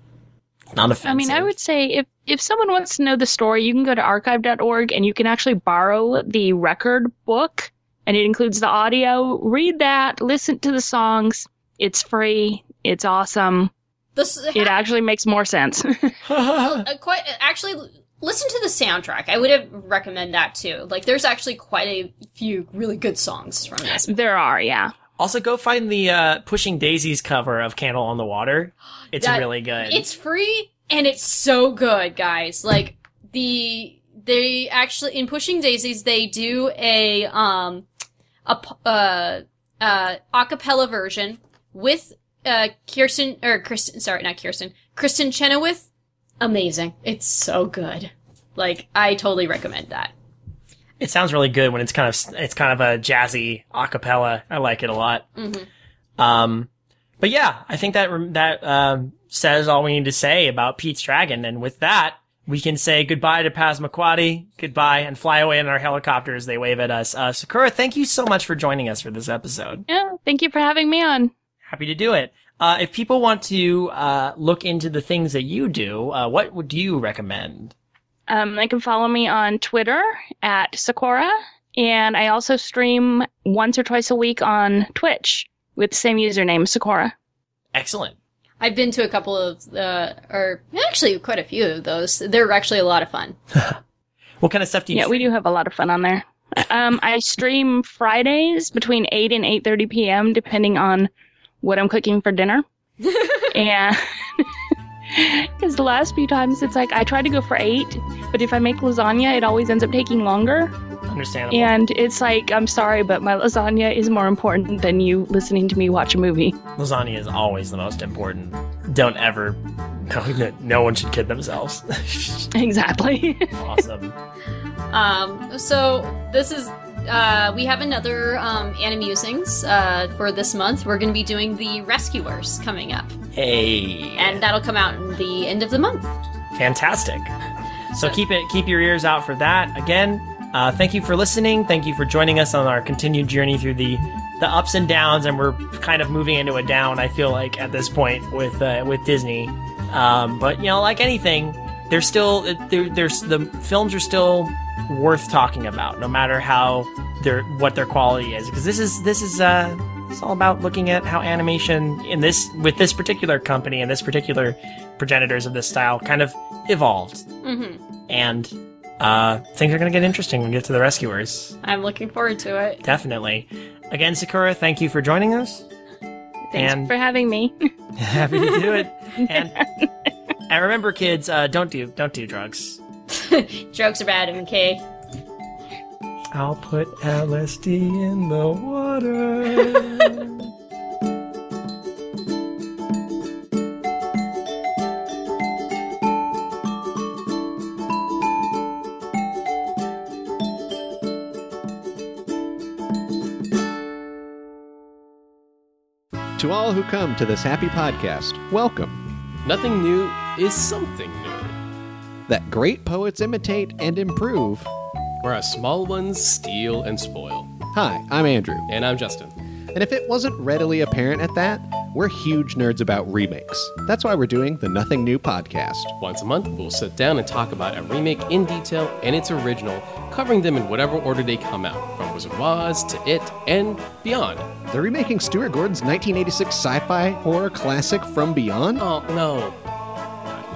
It's not offensive. I mean, I would say if if someone wants to know the story, you can go to archive.org and you can actually borrow the record book, and it includes the audio. Read that, listen to the songs. It's free. It's awesome. This It actually makes more sense. [LAUGHS] [LAUGHS] uh, quite actually listen to the soundtrack. I would have recommend that too. Like, there's actually quite a few really good songs from this. there are, yeah. Also, go find the uh, Pushing Daisies cover of Candle on the Water. [GASPS] It's That- really good. It's free and it's so good, guys. Like the they actually in Pushing Daisies they do a um a uh uh acapella version with uh Kirsten or Kristen sorry not Kirsten Kristin Chenoweth. Amazing. It's so good. Like I totally recommend that. It sounds really good when it's kind of it's kind of a jazzy acapella. I like it a lot. Mhm. Um, but yeah, I think that that um, says all we need to say about Pete's Dragon. And with that, we can say goodbye to Passamaquoddy, goodbye, and fly away in our helicopters. They wave at us. Uh, Sakura, thank you so much for joining us for this episode. Yeah, thank you for having me on. Happy to do it. Uh, if people want to uh, look into the things that you do, uh, what would you recommend? Um, they can follow me on Twitter at Sakura, and I also stream once or twice a week on Twitch with the same username, Sakura. Excellent. I've been to a couple of uh or actually quite a few of those. They're actually a lot of fun. [LAUGHS] What kind of stuff do you? Yeah, we do have a lot of fun on there. Um, I stream Fridays between 8 and 8.30 p.m., depending on what I'm cooking for dinner. [LAUGHS] and [LAUGHS] because the last few times it's like I try to go for 8, but if I make lasagna, it always ends up taking longer. Understandable. And it's like, I'm sorry, but my lasagna is more important than you listening to me watch a movie. Lasagna is always the most important. Don't ever. [LAUGHS] No, no one should kid themselves. Exactly. awesome. Um, so this is uh, we have another um, Animusings uh, for this month. We're going to be doing the Rescuers coming up, Hey. and that'll come out in the end of the month. Fantastic. [LAUGHS] So keep it keep your ears out for that. Again, uh, thank you for listening. Thank you for joining us on our continued journey through the the ups and downs, and we're kind of moving into a down. I feel like at this point with uh, with Disney, um, but you know, like anything, there's still there, there's the films are still worth talking about, no matter how their what their quality is, because this is this is uh, it's all about looking at how animation in this with this particular company and this particular progenitors of this style kind of evolved hmm and uh, things are going to get interesting when we get to the rescuers. I'm looking forward to it. Definitely. Again, Sakura, thank you for joining us. Thanks And- for having me. [LAUGHS] Happy to do it. [LAUGHS] And and remember, kids, uh, don't do don't do drugs. [LAUGHS] Jokes are bad, okay? I'll put LSD in the water. To all who come to this happy podcast, welcome. Nothing new is something new, That great poets imitate and improve. whereas small ones steal and spoil. Hi, I'm Andrew. And I'm Justin. And if it wasn't readily apparent at that, we're huge nerds about remakes. That's why we're doing the Nothing New podcast. Once a month, we'll sit down and talk about a remake in detail and its original, covering them in whatever order they come out, from Wizard of Oz to It and beyond. They're remaking Stuart Gordon's 1986 sci fi horror classic From Beyond? Oh, no.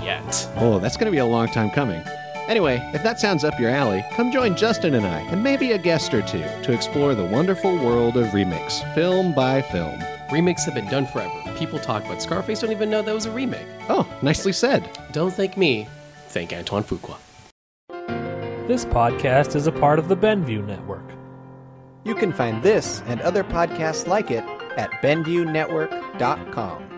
Not yet. Oh, that's going to be a long time coming. Anyway, if that sounds up your alley, come join Justin and I, and maybe a guest or two, to explore the wonderful world of remakes, film by film. Remakes have been done forever. People talk about Scarface, don't even know that was a remake. Oh, nicely said. Don't thank me, thank Antoine Fuqua. This podcast is a part of the Benview Network. You can find this and other podcasts like it at BenviewNetwork.com.